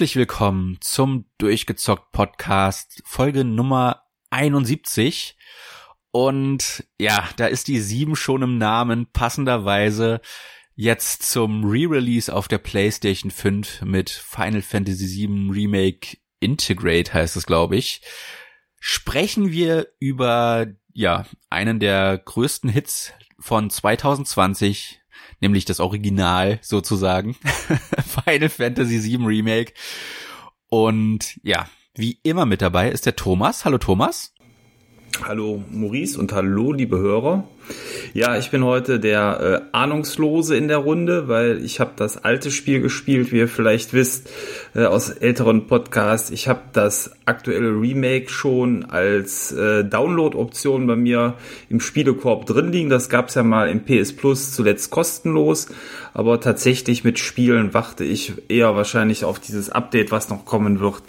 Herzlich willkommen zum Durchgezockt Podcast, Folge Nummer 71. Und ja, da ist die 7 schon im Namen, passenderweise jetzt zum Re-Release auf der PlayStation 5 mit Final Fantasy 7 Remake Integrate heißt es, glaube ich. Sprechen wir über, ja, einen der größten Hits von 2020, nämlich das Original sozusagen, Final Fantasy VII Remake. Und ja, wie immer mit dabei ist der Thomas. Hallo Thomas. Hallo Maurice und hallo liebe Hörer. Ja, ich bin heute der äh, Ahnungslose in der Runde, weil ich habe das alte Spiel gespielt, wie ihr vielleicht wisst, äh, aus älteren Podcasts. Ich habe das aktuelle Remake schon als äh, Download-Option bei mir im Spielekorb drin liegen. Das gab's ja mal im PS Plus zuletzt kostenlos, aber tatsächlich mit Spielen warte ich eher wahrscheinlich auf dieses Update, was noch kommen wird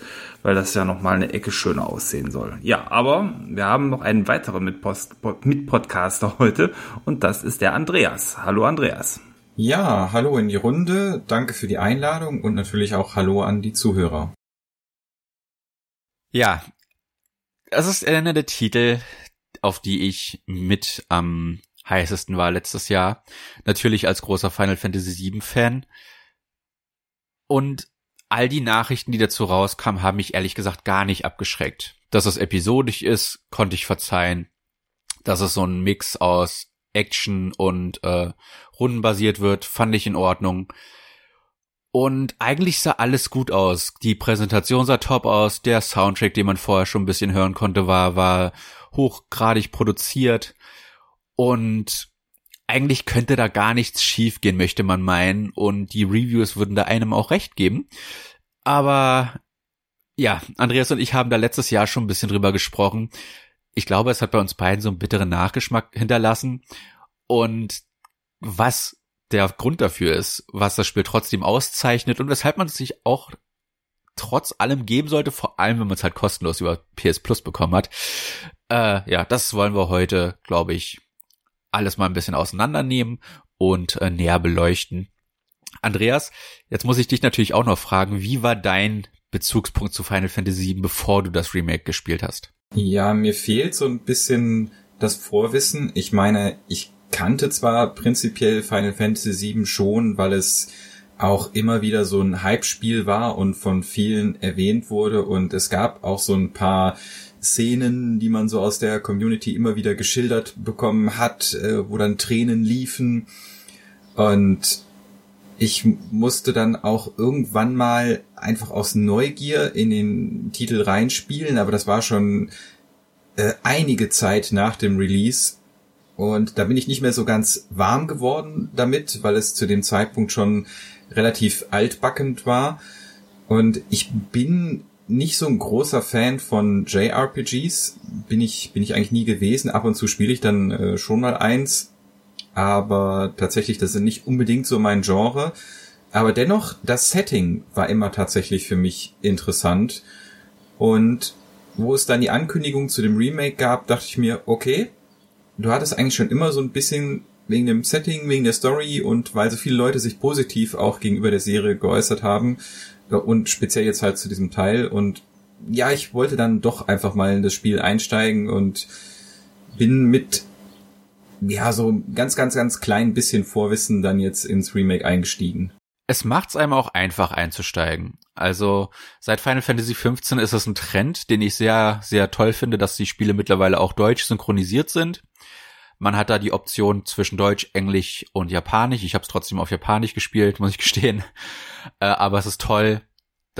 weil das ja nochmal eine Ecke schöner aussehen soll. Ja, aber wir haben noch einen weiteren mit, Post, mit Podcaster heute und das ist der Andreas. Hallo Andreas. Ja, hallo in die Runde. Danke für die Einladung und natürlich auch hallo an die Zuhörer. Ja, das ist einer der Titel, auf die ich mit am heißesten war letztes Jahr. Natürlich als großer Final Fantasy VII Fan. Und all die Nachrichten, die dazu rauskamen, haben mich ehrlich gesagt gar nicht abgeschreckt. Dass es episodisch ist, konnte ich verzeihen. Dass es so ein Mix aus Action und äh, rundenbasiert wird, fand ich in Ordnung. Und eigentlich sah alles gut aus. Die Präsentation sah top aus. Der Soundtrack, den man vorher schon ein bisschen hören konnte, war, war hochgradig produziert. Und eigentlich könnte da gar nichts schiefgehen, möchte man meinen. Und die Reviews würden da einem auch recht geben. Aber ja, Andreas und ich haben da letztes Jahr schon ein bisschen drüber gesprochen. Ich glaube, es hat bei uns beiden so einen bitteren Nachgeschmack hinterlassen. Und was der Grund dafür ist, was das Spiel trotzdem auszeichnet und weshalb man es sich auch trotz allem geben sollte, vor allem wenn man es halt kostenlos über PS Plus bekommen hat. Äh, ja, das wollen wir heute, glaube ich, alles mal ein bisschen auseinandernehmen und äh, näher beleuchten. Andreas, jetzt muss ich dich natürlich auch noch fragen, wie war dein Bezugspunkt zu Final Fantasy VII, bevor du das Remake gespielt hast? Ja, mir fehlt so ein bisschen das Vorwissen. Ich meine, ich kannte zwar prinzipiell Final Fantasy VII schon, weil es auch immer wieder so ein Hype-Spiel war und von vielen erwähnt wurde und es gab auch so ein paar Szenen, die man so aus der Community immer wieder geschildert bekommen hat, äh, wo dann Tränen liefen. Und ich musste dann auch irgendwann mal einfach aus Neugier in den Titel reinspielen, aber das war schon äh, einige Zeit nach dem Release. Und da bin ich nicht mehr so ganz warm geworden damit, weil es zu dem Zeitpunkt schon relativ altbackend war. Und ich bin nicht so ein großer Fan von JRPGs. Bin ich, bin ich eigentlich nie gewesen. Ab und zu spiele ich dann äh, schon mal eins. Aber tatsächlich, das sind nicht unbedingt so mein Genre. Aber dennoch, das Setting war immer tatsächlich für mich interessant. Und wo es dann die Ankündigung zu dem Remake gab, dachte ich mir, okay, du hattest eigentlich schon immer so ein bisschen wegen dem Setting, wegen der Story und weil so viele Leute sich positiv auch gegenüber der Serie geäußert haben, und speziell jetzt halt zu diesem Teil. Und ja, ich wollte dann doch einfach mal in das Spiel einsteigen und bin mit ja so ganz, ganz, ganz klein bisschen Vorwissen dann jetzt ins Remake eingestiegen. Es macht's einem auch einfach einzusteigen. Also seit Final Fantasy 15 ist es ein Trend, den ich sehr, sehr toll finde, dass die Spiele mittlerweile auch deutsch synchronisiert sind. Man hat da die Option zwischen Deutsch, Englisch und Japanisch. Ich habe es trotzdem auf Japanisch gespielt, muss ich gestehen. Äh, aber es ist toll,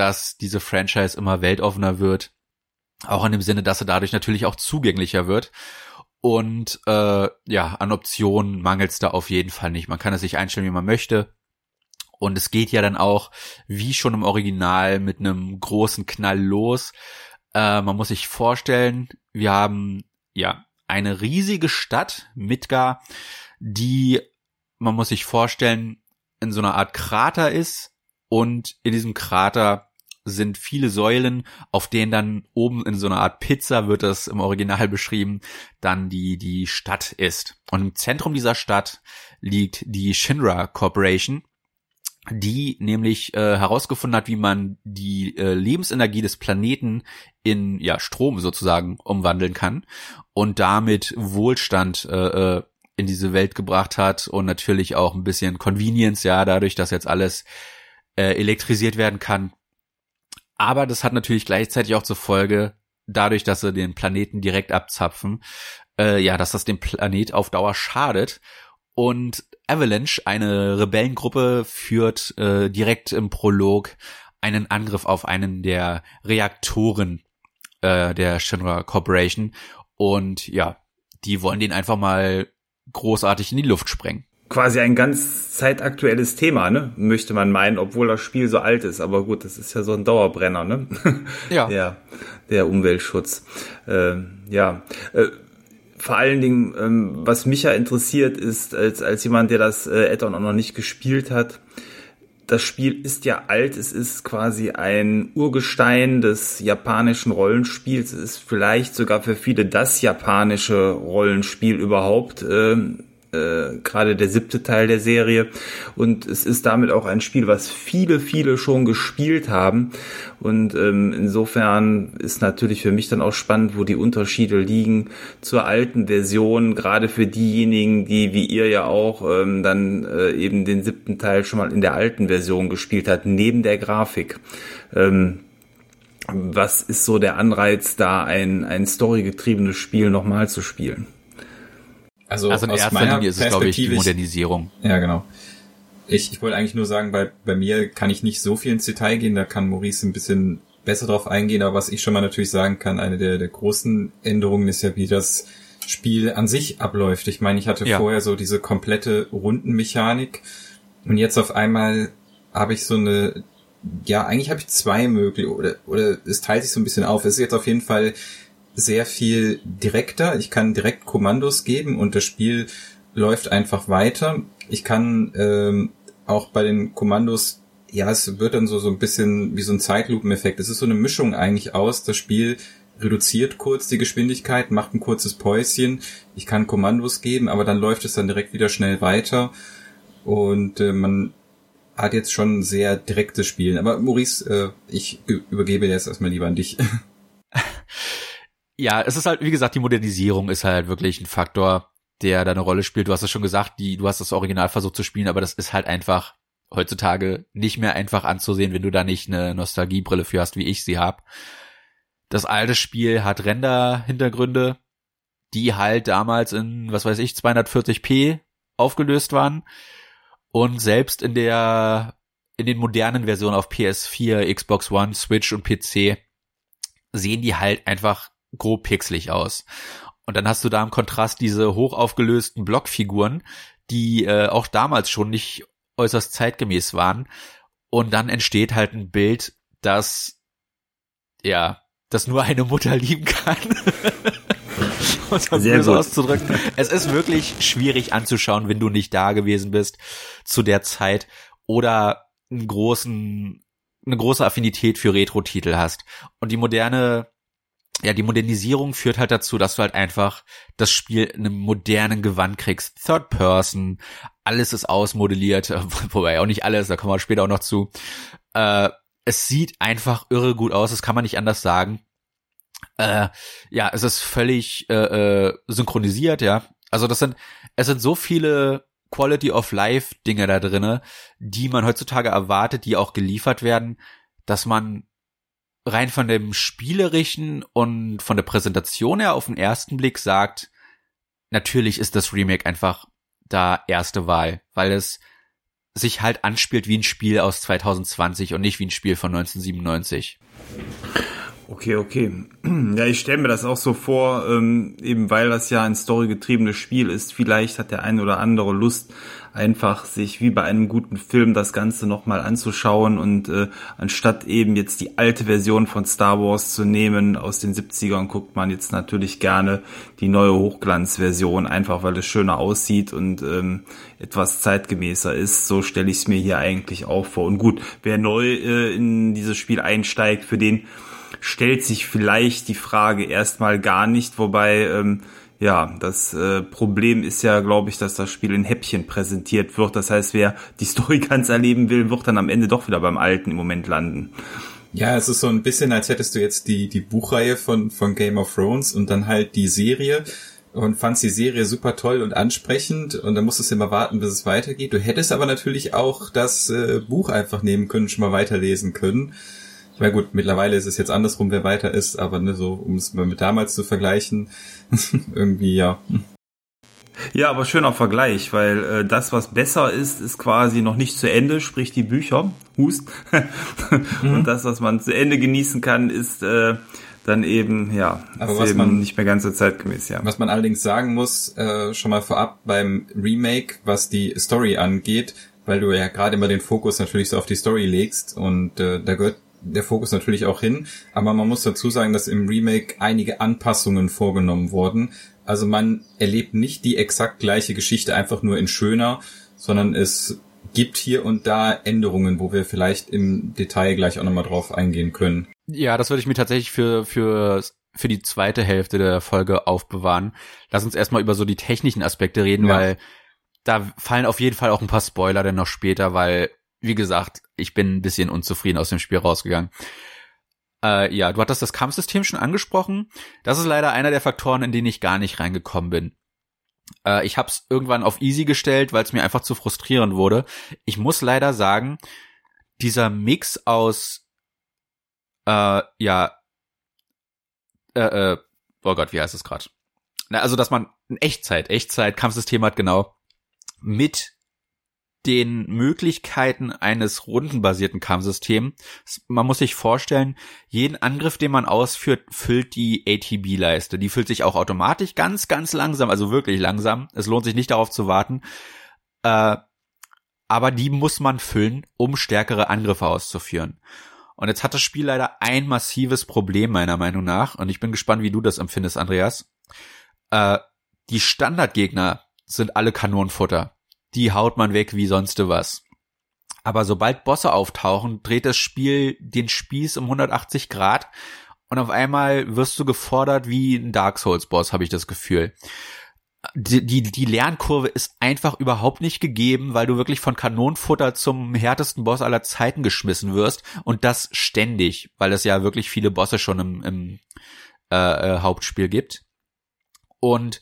dass diese Franchise immer weltoffener wird. Auch in dem Sinne, dass er dadurch natürlich auch zugänglicher wird. Und äh, ja, an Optionen mangelt es da auf jeden Fall nicht. Man kann es sich einstellen, wie man möchte. Und es geht ja dann auch, wie schon im Original, mit einem großen Knall los. Äh, man muss sich vorstellen, wir haben ja eine riesige Stadt, Midgar, die, man muss sich vorstellen, in so einer Art Krater ist und in diesem Krater sind viele Säulen, auf denen dann oben in so einer Art Pizza wird das im Original beschrieben, dann die, die Stadt ist. Und im Zentrum dieser Stadt liegt die Shinra Corporation, die nämlich äh, herausgefunden hat, wie man die äh, Lebensenergie des Planeten in ja Strom sozusagen umwandeln kann und damit Wohlstand äh, äh, in diese Welt gebracht hat und natürlich auch ein bisschen Convenience, ja, dadurch, dass jetzt alles äh, elektrisiert werden kann. Aber das hat natürlich gleichzeitig auch zur Folge, dadurch, dass sie den Planeten direkt abzapfen, äh, ja, dass das dem Planet auf Dauer schadet. Und Avalanche, eine Rebellengruppe, führt äh, direkt im Prolog einen Angriff auf einen der Reaktoren äh, der Shinra Corporation. Und ja, die wollen den einfach mal großartig in die Luft sprengen. Quasi ein ganz zeitaktuelles Thema, ne? Möchte man meinen, obwohl das Spiel so alt ist. Aber gut, das ist ja so ein Dauerbrenner, ne? Ja. Der, der Umweltschutz. Äh, ja. Äh, vor allen Dingen, ähm, was mich ja interessiert, ist, als, als jemand, der das äh, Addon auch noch nicht gespielt hat, das Spiel ist ja alt, es ist quasi ein Urgestein des japanischen Rollenspiels, es ist vielleicht sogar für viele das japanische Rollenspiel überhaupt. Ähm, äh, gerade der siebte Teil der Serie. Und es ist damit auch ein Spiel, was viele, viele schon gespielt haben. Und ähm, insofern ist natürlich für mich dann auch spannend, wo die Unterschiede liegen zur alten Version, gerade für diejenigen, die wie ihr ja auch ähm, dann äh, eben den siebten Teil schon mal in der alten Version gespielt hat, neben der Grafik. Ähm, was ist so der Anreiz, da ein, ein storygetriebenes Spiel nochmal zu spielen? Also, also in erster Linie ist es, glaube ich, die Modernisierung. Ja, genau. Ich, ich wollte eigentlich nur sagen, bei, bei mir kann ich nicht so viel ins Detail gehen, da kann Maurice ein bisschen besser drauf eingehen, aber was ich schon mal natürlich sagen kann, eine der, der großen Änderungen ist ja, wie das Spiel an sich abläuft. Ich meine, ich hatte ja. vorher so diese komplette Rundenmechanik und jetzt auf einmal habe ich so eine, ja, eigentlich habe ich zwei Möglichkeiten oder, oder es teilt sich so ein bisschen auf. Es ist jetzt auf jeden Fall sehr viel direkter. Ich kann direkt Kommandos geben und das Spiel läuft einfach weiter. Ich kann ähm, auch bei den Kommandos, ja, es wird dann so, so ein bisschen wie so ein Zeitlupeneffekt. Es ist so eine Mischung eigentlich aus. Das Spiel reduziert kurz die Geschwindigkeit, macht ein kurzes Päuschen. Ich kann Kommandos geben, aber dann läuft es dann direkt wieder schnell weiter. Und äh, man hat jetzt schon sehr direktes Spielen. Aber Maurice, äh, ich übergebe jetzt erstmal lieber an dich. ja, es ist halt, wie gesagt, die Modernisierung ist halt wirklich ein Faktor, der da eine Rolle spielt. Du hast es schon gesagt, die, du hast das Original versucht zu spielen, aber das ist halt einfach heutzutage nicht mehr einfach anzusehen, wenn du da nicht eine Nostalgiebrille für hast, wie ich sie hab. Das alte Spiel hat Render-Hintergründe, die halt damals in, was weiß ich, 240p aufgelöst waren. Und selbst in der, in den modernen Versionen auf PS4, Xbox One, Switch und PC sehen die halt einfach grob pixelig aus. Und dann hast du da im Kontrast diese hochaufgelösten Blockfiguren, die äh, auch damals schon nicht äußerst zeitgemäß waren. Und dann entsteht halt ein Bild, das ja, das nur eine Mutter lieben kann. Sehr gut. auszudrücken. Es ist wirklich schwierig anzuschauen, wenn du nicht da gewesen bist zu der Zeit oder einen großen, eine große Affinität für Retro-Titel hast. Und die moderne ja, die Modernisierung führt halt dazu, dass du halt einfach das Spiel in einem modernen Gewand kriegst. Third Person, alles ist ausmodelliert, wobei auch nicht alles, da kommen wir später auch noch zu. Äh, es sieht einfach irre gut aus, das kann man nicht anders sagen. Äh, ja, es ist völlig äh, äh, synchronisiert, ja. Also das sind, es sind so viele Quality of Life Dinge da drinne, die man heutzutage erwartet, die auch geliefert werden, dass man rein von dem spielerischen und von der Präsentation her auf den ersten Blick sagt, natürlich ist das Remake einfach da erste Wahl, weil es sich halt anspielt wie ein Spiel aus 2020 und nicht wie ein Spiel von 1997. Okay, okay. Ja, ich stelle mir das auch so vor, ähm, eben weil das ja ein storygetriebenes Spiel ist. Vielleicht hat der eine oder andere Lust, einfach sich wie bei einem guten Film das Ganze nochmal anzuschauen und äh, anstatt eben jetzt die alte Version von Star Wars zu nehmen aus den 70ern, guckt man jetzt natürlich gerne die neue Hochglanzversion, einfach weil es schöner aussieht und ähm, etwas zeitgemäßer ist. So stelle ich es mir hier eigentlich auch vor. Und gut, wer neu äh, in dieses Spiel einsteigt, für den stellt sich vielleicht die Frage erstmal gar nicht, wobei ähm, ja, das äh, Problem ist ja, glaube ich, dass das Spiel in Häppchen präsentiert wird. Das heißt, wer die Story ganz erleben will, wird dann am Ende doch wieder beim Alten im Moment landen. Ja, es ist so ein bisschen, als hättest du jetzt die, die Buchreihe von, von Game of Thrones und dann halt die Serie und fandst die Serie super toll und ansprechend und dann musstest du immer warten, bis es weitergeht. Du hättest aber natürlich auch das äh, Buch einfach nehmen können, schon mal weiterlesen können. Ich meine, gut, mittlerweile ist es jetzt andersrum, wer weiter ist, aber ne, so, um es mal mit damals zu vergleichen, irgendwie ja. Ja, aber schöner Vergleich, weil äh, das, was besser ist, ist quasi noch nicht zu Ende, sprich die Bücher, Hust. und mhm. das, was man zu Ende genießen kann, ist äh, dann eben, ja, aber was man nicht mehr ganz so zeitgemäß, ja. Was man allerdings sagen muss, äh, schon mal vorab beim Remake, was die Story angeht, weil du ja gerade immer den Fokus natürlich so auf die Story legst und äh, da gehört der Fokus natürlich auch hin, aber man muss dazu sagen, dass im Remake einige Anpassungen vorgenommen wurden. Also man erlebt nicht die exakt gleiche Geschichte einfach nur in schöner, sondern es gibt hier und da Änderungen, wo wir vielleicht im Detail gleich auch nochmal drauf eingehen können. Ja, das würde ich mir tatsächlich für, für, für die zweite Hälfte der Folge aufbewahren. Lass uns erstmal über so die technischen Aspekte reden, ja. weil da fallen auf jeden Fall auch ein paar Spoiler denn noch später, weil, wie gesagt, ich bin ein bisschen unzufrieden aus dem Spiel rausgegangen. Äh, ja, du hattest das Kampfsystem schon angesprochen. Das ist leider einer der Faktoren, in denen ich gar nicht reingekommen bin. Äh, ich habe es irgendwann auf easy gestellt, weil es mir einfach zu frustrierend wurde. Ich muss leider sagen, dieser Mix aus äh, ja äh, äh, oh Gott, wie heißt es gerade? Also, dass man ein Echtzeit, Echtzeit Kampfsystem hat, genau, mit den Möglichkeiten eines rundenbasierten Kampfsystems. Man muss sich vorstellen, jeden Angriff, den man ausführt, füllt die ATB-Leiste. Die füllt sich auch automatisch ganz, ganz langsam, also wirklich langsam. Es lohnt sich nicht darauf zu warten. Äh, aber die muss man füllen, um stärkere Angriffe auszuführen. Und jetzt hat das Spiel leider ein massives Problem meiner Meinung nach. Und ich bin gespannt, wie du das empfindest, Andreas. Äh, die Standardgegner sind alle Kanonenfutter die haut man weg wie sonst was. Aber sobald Bosse auftauchen, dreht das Spiel den Spieß um 180 Grad und auf einmal wirst du gefordert wie ein Dark Souls Boss, habe ich das Gefühl. Die, die, die Lernkurve ist einfach überhaupt nicht gegeben, weil du wirklich von Kanonenfutter zum härtesten Boss aller Zeiten geschmissen wirst und das ständig, weil es ja wirklich viele Bosse schon im, im äh, äh, Hauptspiel gibt. Und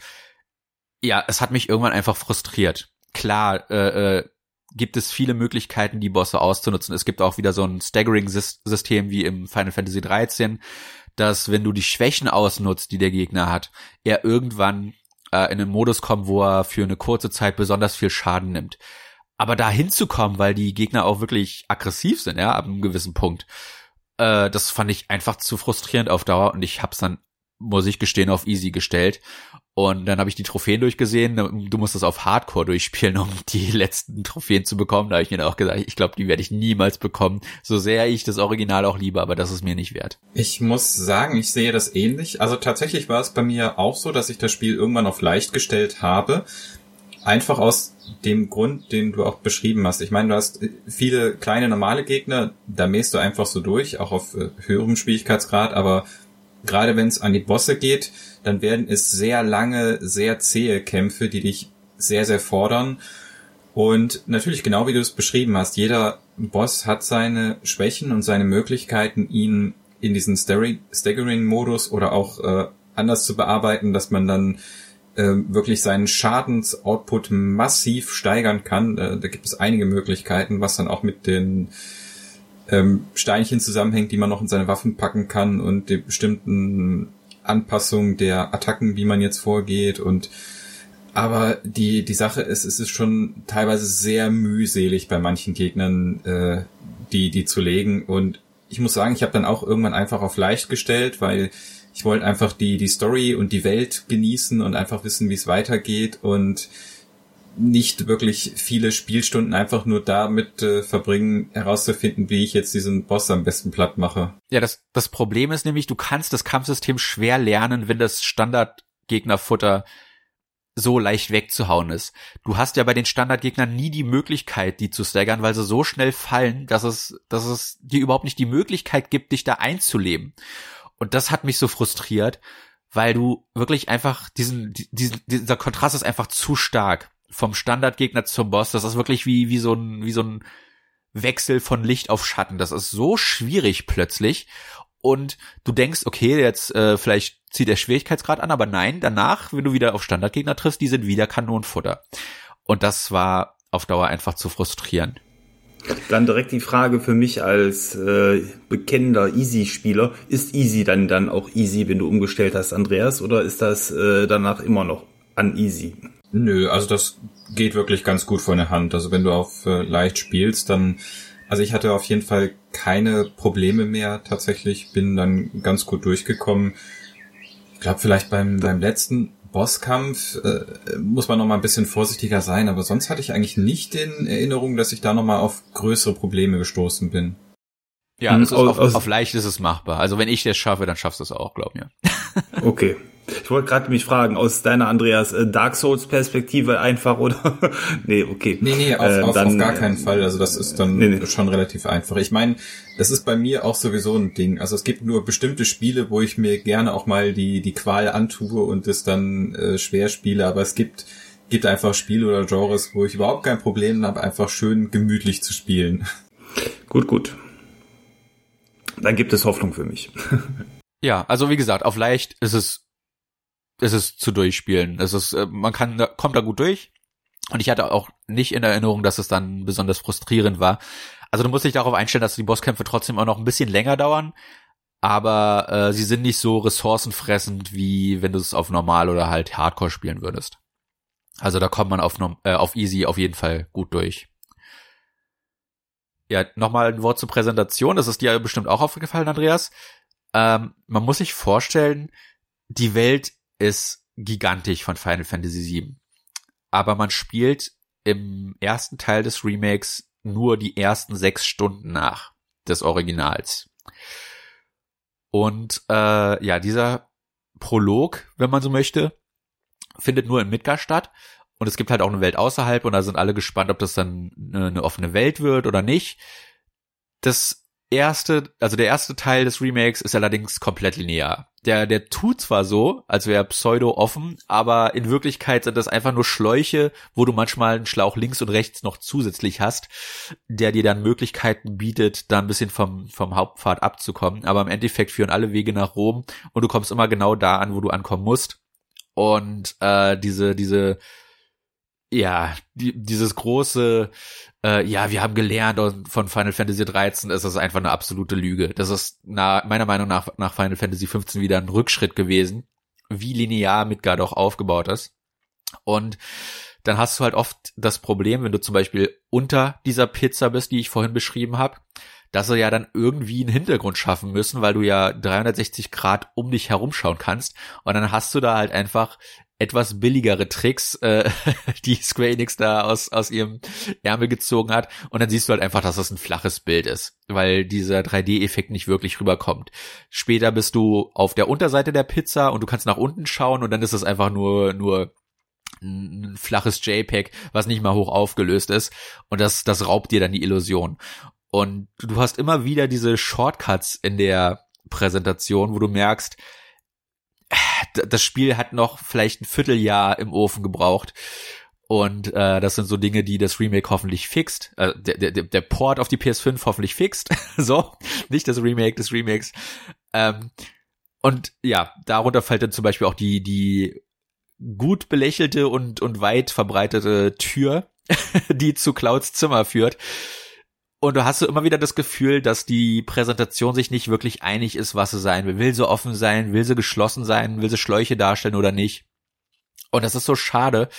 ja, es hat mich irgendwann einfach frustriert klar, äh, äh, gibt es viele Möglichkeiten, die Bosse auszunutzen. Es gibt auch wieder so ein Staggering-System wie im Final Fantasy 13, dass wenn du die Schwächen ausnutzt, die der Gegner hat, er irgendwann äh, in einen Modus kommt, wo er für eine kurze Zeit besonders viel Schaden nimmt. Aber da hinzukommen, weil die Gegner auch wirklich aggressiv sind, ja, ab einem gewissen Punkt, äh, das fand ich einfach zu frustrierend auf Dauer und ich hab's dann muss ich gestehen, auf easy gestellt. Und dann habe ich die Trophäen durchgesehen. Du musst das auf Hardcore durchspielen, um die letzten Trophäen zu bekommen. Da habe ich mir dann auch gesagt, ich glaube, die werde ich niemals bekommen. So sehr ich das Original auch liebe, aber das ist mir nicht wert. Ich muss sagen, ich sehe das ähnlich. Also tatsächlich war es bei mir auch so, dass ich das Spiel irgendwann auf leicht gestellt habe. Einfach aus dem Grund, den du auch beschrieben hast. Ich meine, du hast viele kleine normale Gegner, da mähst du einfach so durch, auch auf äh, höherem Schwierigkeitsgrad, aber gerade wenn es an die Bosse geht, dann werden es sehr lange, sehr zähe Kämpfe, die dich sehr, sehr fordern. Und natürlich, genau wie du es beschrieben hast, jeder Boss hat seine Schwächen und seine Möglichkeiten, ihn in diesen Staggering-Modus oder auch äh, anders zu bearbeiten, dass man dann äh, wirklich seinen Schadensoutput massiv steigern kann. Äh, da gibt es einige Möglichkeiten, was dann auch mit den ähm, Steinchen zusammenhängt, die man noch in seine Waffen packen kann und die bestimmten Anpassungen der Attacken, wie man jetzt vorgeht und aber die, die Sache ist, es ist schon teilweise sehr mühselig bei manchen Gegnern, äh, die, die zu legen. Und ich muss sagen, ich habe dann auch irgendwann einfach auf leicht gestellt, weil ich wollte einfach die, die Story und die Welt genießen und einfach wissen, wie es weitergeht. Und nicht wirklich viele Spielstunden einfach nur damit äh, verbringen, herauszufinden, wie ich jetzt diesen Boss am besten platt mache. Ja, das, das Problem ist nämlich, du kannst das Kampfsystem schwer lernen, wenn das Standardgegnerfutter so leicht wegzuhauen ist. Du hast ja bei den Standardgegnern nie die Möglichkeit, die zu staggern, weil sie so schnell fallen, dass es, dass es dir überhaupt nicht die Möglichkeit gibt, dich da einzuleben. Und das hat mich so frustriert, weil du wirklich einfach diesen, diesen dieser Kontrast ist einfach zu stark vom Standardgegner zum Boss. Das ist wirklich wie, wie so ein, wie so ein Wechsel von Licht auf Schatten. Das ist so schwierig plötzlich. Und du denkst, okay, jetzt äh, vielleicht zieht der Schwierigkeitsgrad an, aber nein, danach, wenn du wieder auf Standardgegner triffst, die sind wieder Kanonenfutter. Und das war auf Dauer einfach zu frustrierend. Dann direkt die Frage für mich als äh, bekennender Easy-Spieler. Ist Easy dann dann auch Easy, wenn du umgestellt hast, Andreas? Oder ist das äh, danach immer noch uneasy? Nö, also das geht wirklich ganz gut von der Hand. Also wenn du auf äh, leicht spielst, dann also ich hatte auf jeden Fall keine Probleme mehr tatsächlich, bin dann ganz gut durchgekommen. Ich glaube, vielleicht beim, beim letzten Bosskampf äh, muss man noch mal ein bisschen vorsichtiger sein, aber sonst hatte ich eigentlich nicht in Erinnerung, dass ich da noch mal auf größere Probleme gestoßen bin. Ja, hm, auf, auf, leicht ist es machbar. Also wenn ich das schaffe, dann schaffst du es auch, glaub mir. okay. Ich wollte gerade mich fragen, aus deiner Andreas äh, Dark Souls Perspektive einfach oder? nee, okay. Nee, nee, auf, äh, auf, dann, auf gar keinen Fall. Also das ist dann nee, nee. schon relativ einfach. Ich meine, das ist bei mir auch sowieso ein Ding. Also es gibt nur bestimmte Spiele, wo ich mir gerne auch mal die, die Qual antue und es dann äh, schwer spiele, aber es gibt gibt einfach Spiele oder Genres, wo ich überhaupt kein Problem habe, einfach schön gemütlich zu spielen. Gut, gut. Dann gibt es Hoffnung für mich. ja, also wie gesagt, auf leicht ist es es ist zu durchspielen. Es ist, äh, man kann, kommt da gut durch. Und ich hatte auch nicht in Erinnerung, dass es dann besonders frustrierend war. Also du musst dich darauf einstellen, dass die Bosskämpfe trotzdem auch noch ein bisschen länger dauern, aber äh, sie sind nicht so ressourcenfressend, wie wenn du es auf normal oder halt Hardcore spielen würdest. Also da kommt man auf, äh, auf Easy auf jeden Fall gut durch. Ja, nochmal ein Wort zur Präsentation. Das ist dir bestimmt auch aufgefallen, Andreas. Ähm, man muss sich vorstellen, die Welt ist gigantisch von Final Fantasy VII. Aber man spielt im ersten Teil des Remakes nur die ersten sechs Stunden nach des Originals. Und äh, ja, dieser Prolog, wenn man so möchte, findet nur in Midgar statt. Und es gibt halt auch eine Welt außerhalb und da sind alle gespannt, ob das dann eine, eine offene Welt wird oder nicht. Das erste, also der erste Teil des Remakes ist allerdings komplett linear. Der, der tut zwar so, als wäre pseudo offen, aber in Wirklichkeit sind das einfach nur Schläuche, wo du manchmal einen Schlauch links und rechts noch zusätzlich hast, der dir dann Möglichkeiten bietet, da ein bisschen vom, vom Hauptpfad abzukommen. Aber im Endeffekt führen alle Wege nach Rom und du kommst immer genau da an, wo du ankommen musst. Und äh, diese, diese ja, die, dieses große, äh, ja, wir haben gelernt von Final Fantasy 13 ist das einfach eine absolute Lüge. Das ist na, meiner Meinung nach nach Final Fantasy 15 wieder ein Rückschritt gewesen, wie linear Midgard auch aufgebaut ist. Und dann hast du halt oft das Problem, wenn du zum Beispiel unter dieser Pizza bist, die ich vorhin beschrieben habe, dass sie ja dann irgendwie einen Hintergrund schaffen müssen, weil du ja 360 Grad um dich herumschauen kannst. Und dann hast du da halt einfach etwas billigere Tricks, äh, die Square Enix da aus, aus ihrem Ärmel gezogen hat. Und dann siehst du halt einfach, dass das ein flaches Bild ist, weil dieser 3D-Effekt nicht wirklich rüberkommt. Später bist du auf der Unterseite der Pizza und du kannst nach unten schauen und dann ist es einfach nur, nur ein flaches JPEG, was nicht mal hoch aufgelöst ist. Und das, das raubt dir dann die Illusion. Und du hast immer wieder diese Shortcuts in der Präsentation, wo du merkst, das Spiel hat noch vielleicht ein Vierteljahr im Ofen gebraucht. Und äh, das sind so Dinge, die das Remake hoffentlich fixt. Äh, der, der, der Port auf die PS5 hoffentlich fixt. so, nicht das Remake des Remakes. Ähm, und ja, darunter fällt dann zum Beispiel auch die, die gut belächelte und, und weit verbreitete Tür, die zu Clouds Zimmer führt. Und du hast so immer wieder das Gefühl, dass die Präsentation sich nicht wirklich einig ist, was sie sein will. Will sie offen sein? Will sie geschlossen sein? Will sie Schläuche darstellen oder nicht? Und das ist so schade,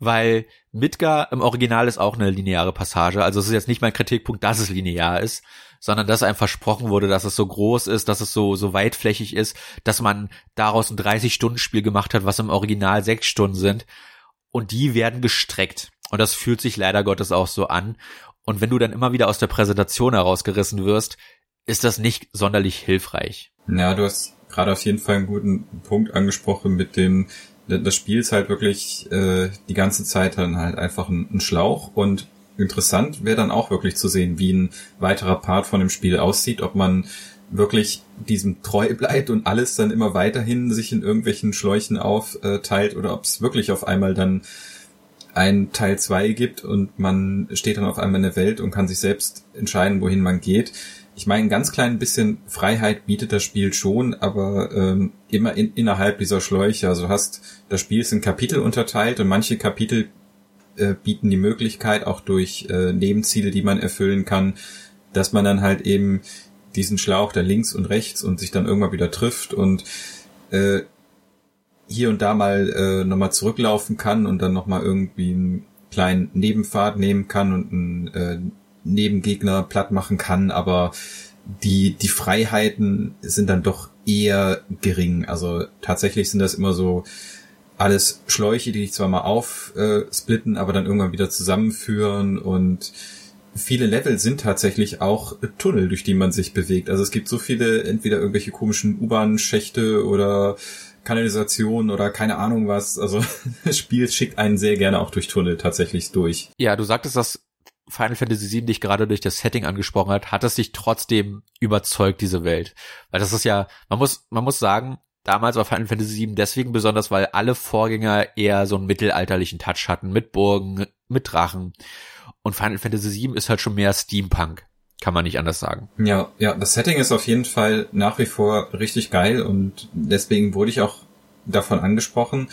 weil Midgar im Original ist auch eine lineare Passage. Also es ist jetzt nicht mein Kritikpunkt, dass es linear ist, sondern dass einem versprochen wurde, dass es so groß ist, dass es so, so weitflächig ist, dass man daraus ein 30-Stunden-Spiel gemacht hat, was im Original sechs Stunden sind. Und die werden gestreckt. Und das fühlt sich leider Gottes auch so an. Und wenn du dann immer wieder aus der Präsentation herausgerissen wirst, ist das nicht sonderlich hilfreich. Ja, du hast gerade auf jeden Fall einen guten Punkt angesprochen mit dem, das Spiel ist halt wirklich äh, die ganze Zeit dann halt einfach ein, ein Schlauch und interessant wäre dann auch wirklich zu sehen, wie ein weiterer Part von dem Spiel aussieht, ob man wirklich diesem treu bleibt und alles dann immer weiterhin sich in irgendwelchen Schläuchen aufteilt oder ob es wirklich auf einmal dann ein Teil 2 gibt und man steht dann auf einmal in der Welt und kann sich selbst entscheiden, wohin man geht. Ich meine, ein ganz klein bisschen Freiheit bietet das Spiel schon, aber ähm, immer in, innerhalb dieser Schläuche. Also hast das Spiel ist in Kapitel unterteilt und manche Kapitel äh, bieten die Möglichkeit auch durch äh, Nebenziele, die man erfüllen kann, dass man dann halt eben diesen Schlauch da links und rechts und sich dann irgendwann wieder trifft und äh, hier und da mal äh, nochmal zurücklaufen kann und dann nochmal irgendwie einen kleinen Nebenpfad nehmen kann und einen äh, Nebengegner platt machen kann, aber die, die Freiheiten sind dann doch eher gering. Also tatsächlich sind das immer so alles Schläuche, die dich zwar mal aufsplitten, äh, aber dann irgendwann wieder zusammenführen und viele Level sind tatsächlich auch Tunnel, durch die man sich bewegt. Also es gibt so viele, entweder irgendwelche komischen U-Bahn-Schächte oder Kanalisation oder keine Ahnung was. Also das Spiel schickt einen sehr gerne auch durch Tunnel tatsächlich durch. Ja, du sagtest, dass Final Fantasy VII dich gerade durch das Setting angesprochen hat, hat es dich trotzdem überzeugt, diese Welt. Weil das ist ja, man muss, man muss sagen, damals war Final Fantasy VII deswegen besonders, weil alle Vorgänger eher so einen mittelalterlichen Touch hatten, mit Burgen, mit Drachen. Und Final Fantasy VII ist halt schon mehr Steampunk. Kann man nicht anders sagen. Ja, ja, das Setting ist auf jeden Fall nach wie vor richtig geil und deswegen wurde ich auch davon angesprochen.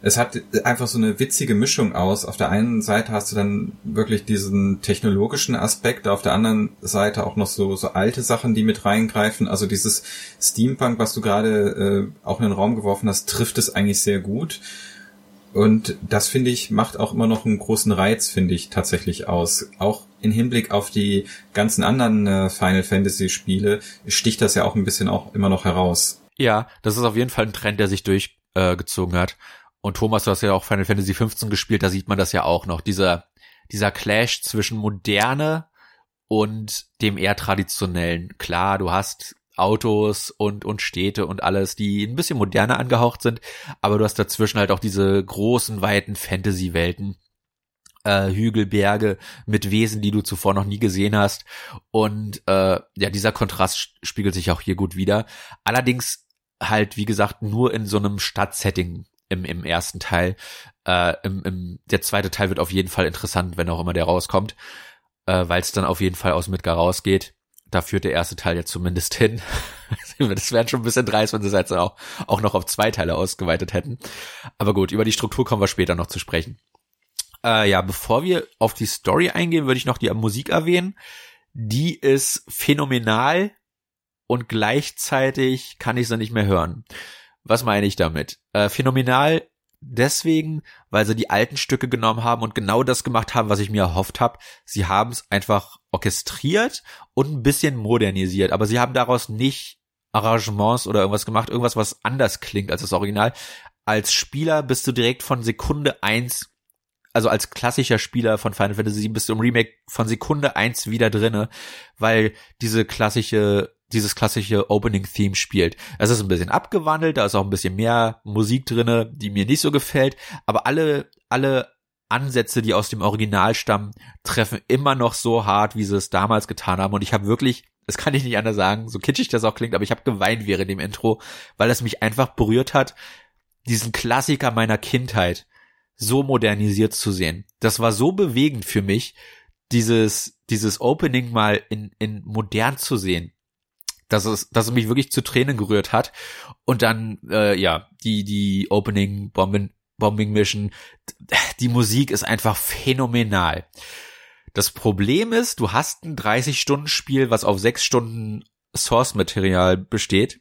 Es hat einfach so eine witzige Mischung aus. Auf der einen Seite hast du dann wirklich diesen technologischen Aspekt, auf der anderen Seite auch noch so, so alte Sachen, die mit reingreifen. Also dieses Steampunk, was du gerade äh, auch in den Raum geworfen hast, trifft es eigentlich sehr gut. Und das finde ich, macht auch immer noch einen großen Reiz, finde ich, tatsächlich aus. Auch in Hinblick auf die ganzen anderen äh, Final Fantasy Spiele sticht das ja auch ein bisschen auch immer noch heraus. Ja, das ist auf jeden Fall ein Trend, der sich durchgezogen äh, hat. Und Thomas, du hast ja auch Final Fantasy 15 gespielt, da sieht man das ja auch noch. Dieser, dieser Clash zwischen Moderne und dem eher traditionellen. Klar, du hast Autos und, und Städte und alles, die ein bisschen moderner angehaucht sind, aber du hast dazwischen halt auch diese großen, weiten Fantasy-Welten. Äh, Hügel, Berge mit Wesen, die du zuvor noch nie gesehen hast. Und äh, ja, dieser Kontrast spiegelt sich auch hier gut wieder. Allerdings halt, wie gesagt, nur in so einem Stadtsetting im, im ersten Teil. Äh, im, im, der zweite Teil wird auf jeden Fall interessant, wenn auch immer der rauskommt, äh, weil es dann auf jeden Fall aus Midgar rausgeht da führt der erste Teil ja zumindest hin. das wäre schon ein bisschen dreist, wenn sie es jetzt auch, auch noch auf zwei Teile ausgeweitet hätten. Aber gut, über die Struktur kommen wir später noch zu sprechen. Äh, ja, bevor wir auf die Story eingehen, würde ich noch die Musik erwähnen. Die ist phänomenal und gleichzeitig kann ich sie nicht mehr hören. Was meine ich damit? Äh, phänomenal deswegen, weil sie die alten Stücke genommen haben und genau das gemacht haben, was ich mir erhofft habe. Sie haben es einfach orchestriert und ein bisschen modernisiert, aber sie haben daraus nicht Arrangements oder irgendwas gemacht, irgendwas, was anders klingt als das Original. Als Spieler bist du direkt von Sekunde eins, also als klassischer Spieler von Final Fantasy bist du im Remake von Sekunde eins wieder drinne, weil diese klassische dieses klassische Opening-Theme spielt. Es ist ein bisschen abgewandelt, da ist auch ein bisschen mehr Musik drinne, die mir nicht so gefällt, aber alle, alle Ansätze, die aus dem Original stammen, treffen immer noch so hart, wie sie es damals getan haben. Und ich habe wirklich, das kann ich nicht anders sagen, so kitschig das auch klingt, aber ich habe geweint während dem Intro, weil es mich einfach berührt hat, diesen Klassiker meiner Kindheit so modernisiert zu sehen. Das war so bewegend für mich, dieses, dieses Opening mal in, in modern zu sehen dass es, dass es mich wirklich zu Tränen gerührt hat. Und dann, äh, ja, die, die Opening Bombing, Bombing Mission, die Musik ist einfach phänomenal. Das Problem ist, du hast ein 30-Stunden-Spiel, was auf sechs Stunden Source-Material besteht.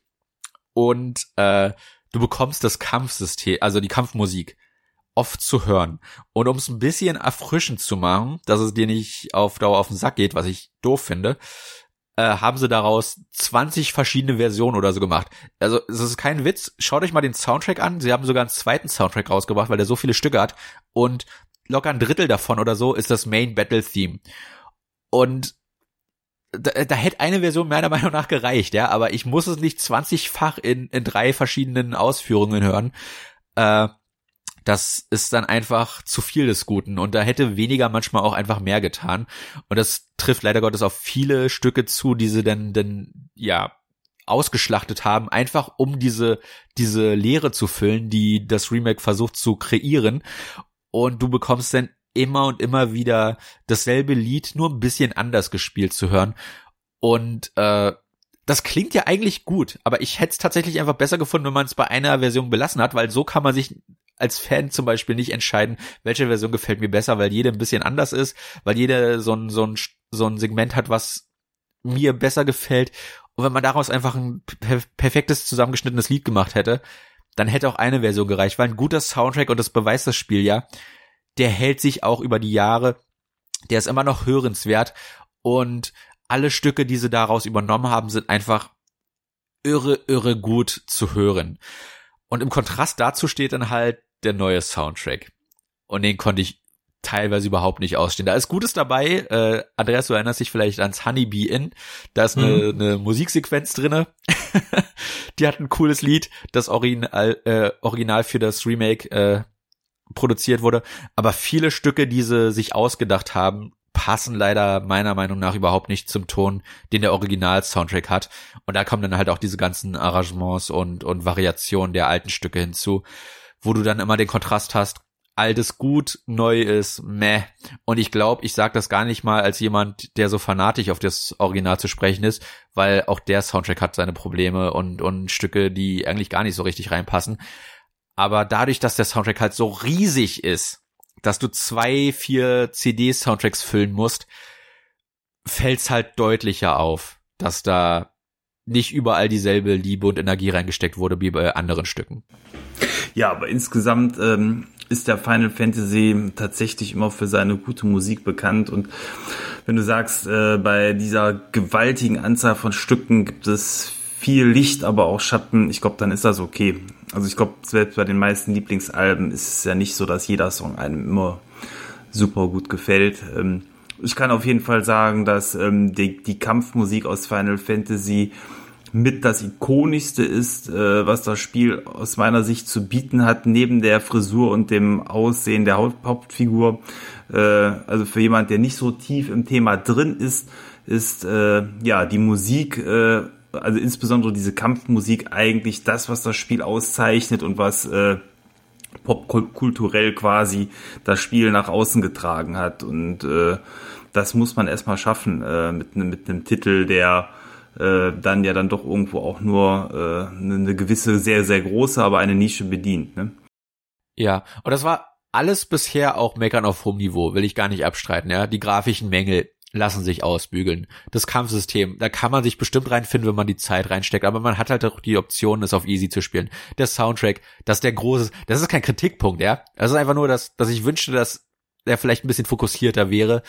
Und äh, du bekommst das Kampfsystem, also die Kampfmusik, oft zu hören. Und um es ein bisschen erfrischend zu machen, dass es dir nicht auf Dauer auf den Sack geht, was ich doof finde, äh, haben sie daraus 20 verschiedene Versionen oder so gemacht. Also es ist kein Witz. Schaut euch mal den Soundtrack an. Sie haben sogar einen zweiten Soundtrack rausgebracht, weil der so viele Stücke hat. Und locker ein Drittel davon oder so ist das Main Battle Theme. Und da, da hätte eine Version meiner Meinung nach gereicht, ja, aber ich muss es nicht 20-fach in, in drei verschiedenen Ausführungen hören. Äh, das ist dann einfach zu viel des Guten. Und da hätte weniger manchmal auch einfach mehr getan. Und das trifft leider Gottes auf viele Stücke zu, die sie dann, dann ja ausgeschlachtet haben, einfach um diese diese Leere zu füllen, die das Remake versucht zu kreieren. Und du bekommst dann immer und immer wieder dasselbe Lied nur ein bisschen anders gespielt zu hören. Und äh, das klingt ja eigentlich gut, aber ich hätte es tatsächlich einfach besser gefunden, wenn man es bei einer Version belassen hat, weil so kann man sich als Fan zum Beispiel nicht entscheiden, welche Version gefällt mir besser, weil jede ein bisschen anders ist, weil jede so ein, so ein, so ein Segment hat, was mir besser gefällt. Und wenn man daraus einfach ein per perfektes zusammengeschnittenes Lied gemacht hätte, dann hätte auch eine Version gereicht, weil ein guter Soundtrack, und das beweist das Spiel ja, der hält sich auch über die Jahre, der ist immer noch hörenswert und alle Stücke, die sie daraus übernommen haben, sind einfach irre, irre gut zu hören. Und im Kontrast dazu steht dann halt der neue Soundtrack. Und den konnte ich teilweise überhaupt nicht ausstehen. Da ist Gutes dabei. Äh, Andreas, du erinnerst dich vielleicht ans Honeybee Inn. Da ist eine, mhm. eine Musiksequenz drinne. Die hat ein cooles Lied, das Original, äh, Original für das Remake äh, produziert wurde. Aber viele Stücke, die sie sich ausgedacht haben, passen leider meiner Meinung nach überhaupt nicht zum Ton, den der Original-Soundtrack hat. Und da kommen dann halt auch diese ganzen Arrangements und, und Variationen der alten Stücke hinzu wo du dann immer den Kontrast hast, altes gut, neu ist meh. Und ich glaube, ich sage das gar nicht mal als jemand, der so fanatisch auf das Original zu sprechen ist, weil auch der Soundtrack hat seine Probleme und, und Stücke, die eigentlich gar nicht so richtig reinpassen. Aber dadurch, dass der Soundtrack halt so riesig ist, dass du zwei, vier CD-Soundtracks füllen musst, fällt's halt deutlicher auf, dass da nicht überall dieselbe Liebe und Energie reingesteckt wurde wie bei anderen Stücken. Ja, aber insgesamt ähm, ist der Final Fantasy tatsächlich immer für seine gute Musik bekannt. Und wenn du sagst, äh, bei dieser gewaltigen Anzahl von Stücken gibt es viel Licht, aber auch Schatten, ich glaube, dann ist das okay. Also ich glaube, selbst bei den meisten Lieblingsalben ist es ja nicht so, dass jeder Song einem immer super gut gefällt. Ähm, ich kann auf jeden Fall sagen, dass ähm, die, die Kampfmusik aus Final Fantasy mit das ikonischste ist, äh, was das Spiel aus meiner Sicht zu bieten hat, neben der Frisur und dem Aussehen der Hauptfigur. Äh, also für jemand, der nicht so tief im Thema drin ist, ist äh, ja die Musik, äh, also insbesondere diese Kampfmusik eigentlich das, was das Spiel auszeichnet und was äh, popkulturell quasi das Spiel nach außen getragen hat. Und äh, das muss man erstmal schaffen äh, mit, mit einem Titel, der äh, dann ja dann doch irgendwo auch nur äh, eine gewisse, sehr, sehr große, aber eine Nische bedient. Ne? Ja, und das war alles bisher auch Meckern auf hohem Niveau, will ich gar nicht abstreiten. Ja, Die grafischen Mängel lassen sich ausbügeln. Das Kampfsystem, da kann man sich bestimmt reinfinden, wenn man die Zeit reinsteckt, aber man hat halt auch die Option, es auf easy zu spielen. Der Soundtrack, das ist der große, das ist kein Kritikpunkt, ja. Das ist einfach nur, dass, dass ich wünschte, dass er vielleicht ein bisschen fokussierter wäre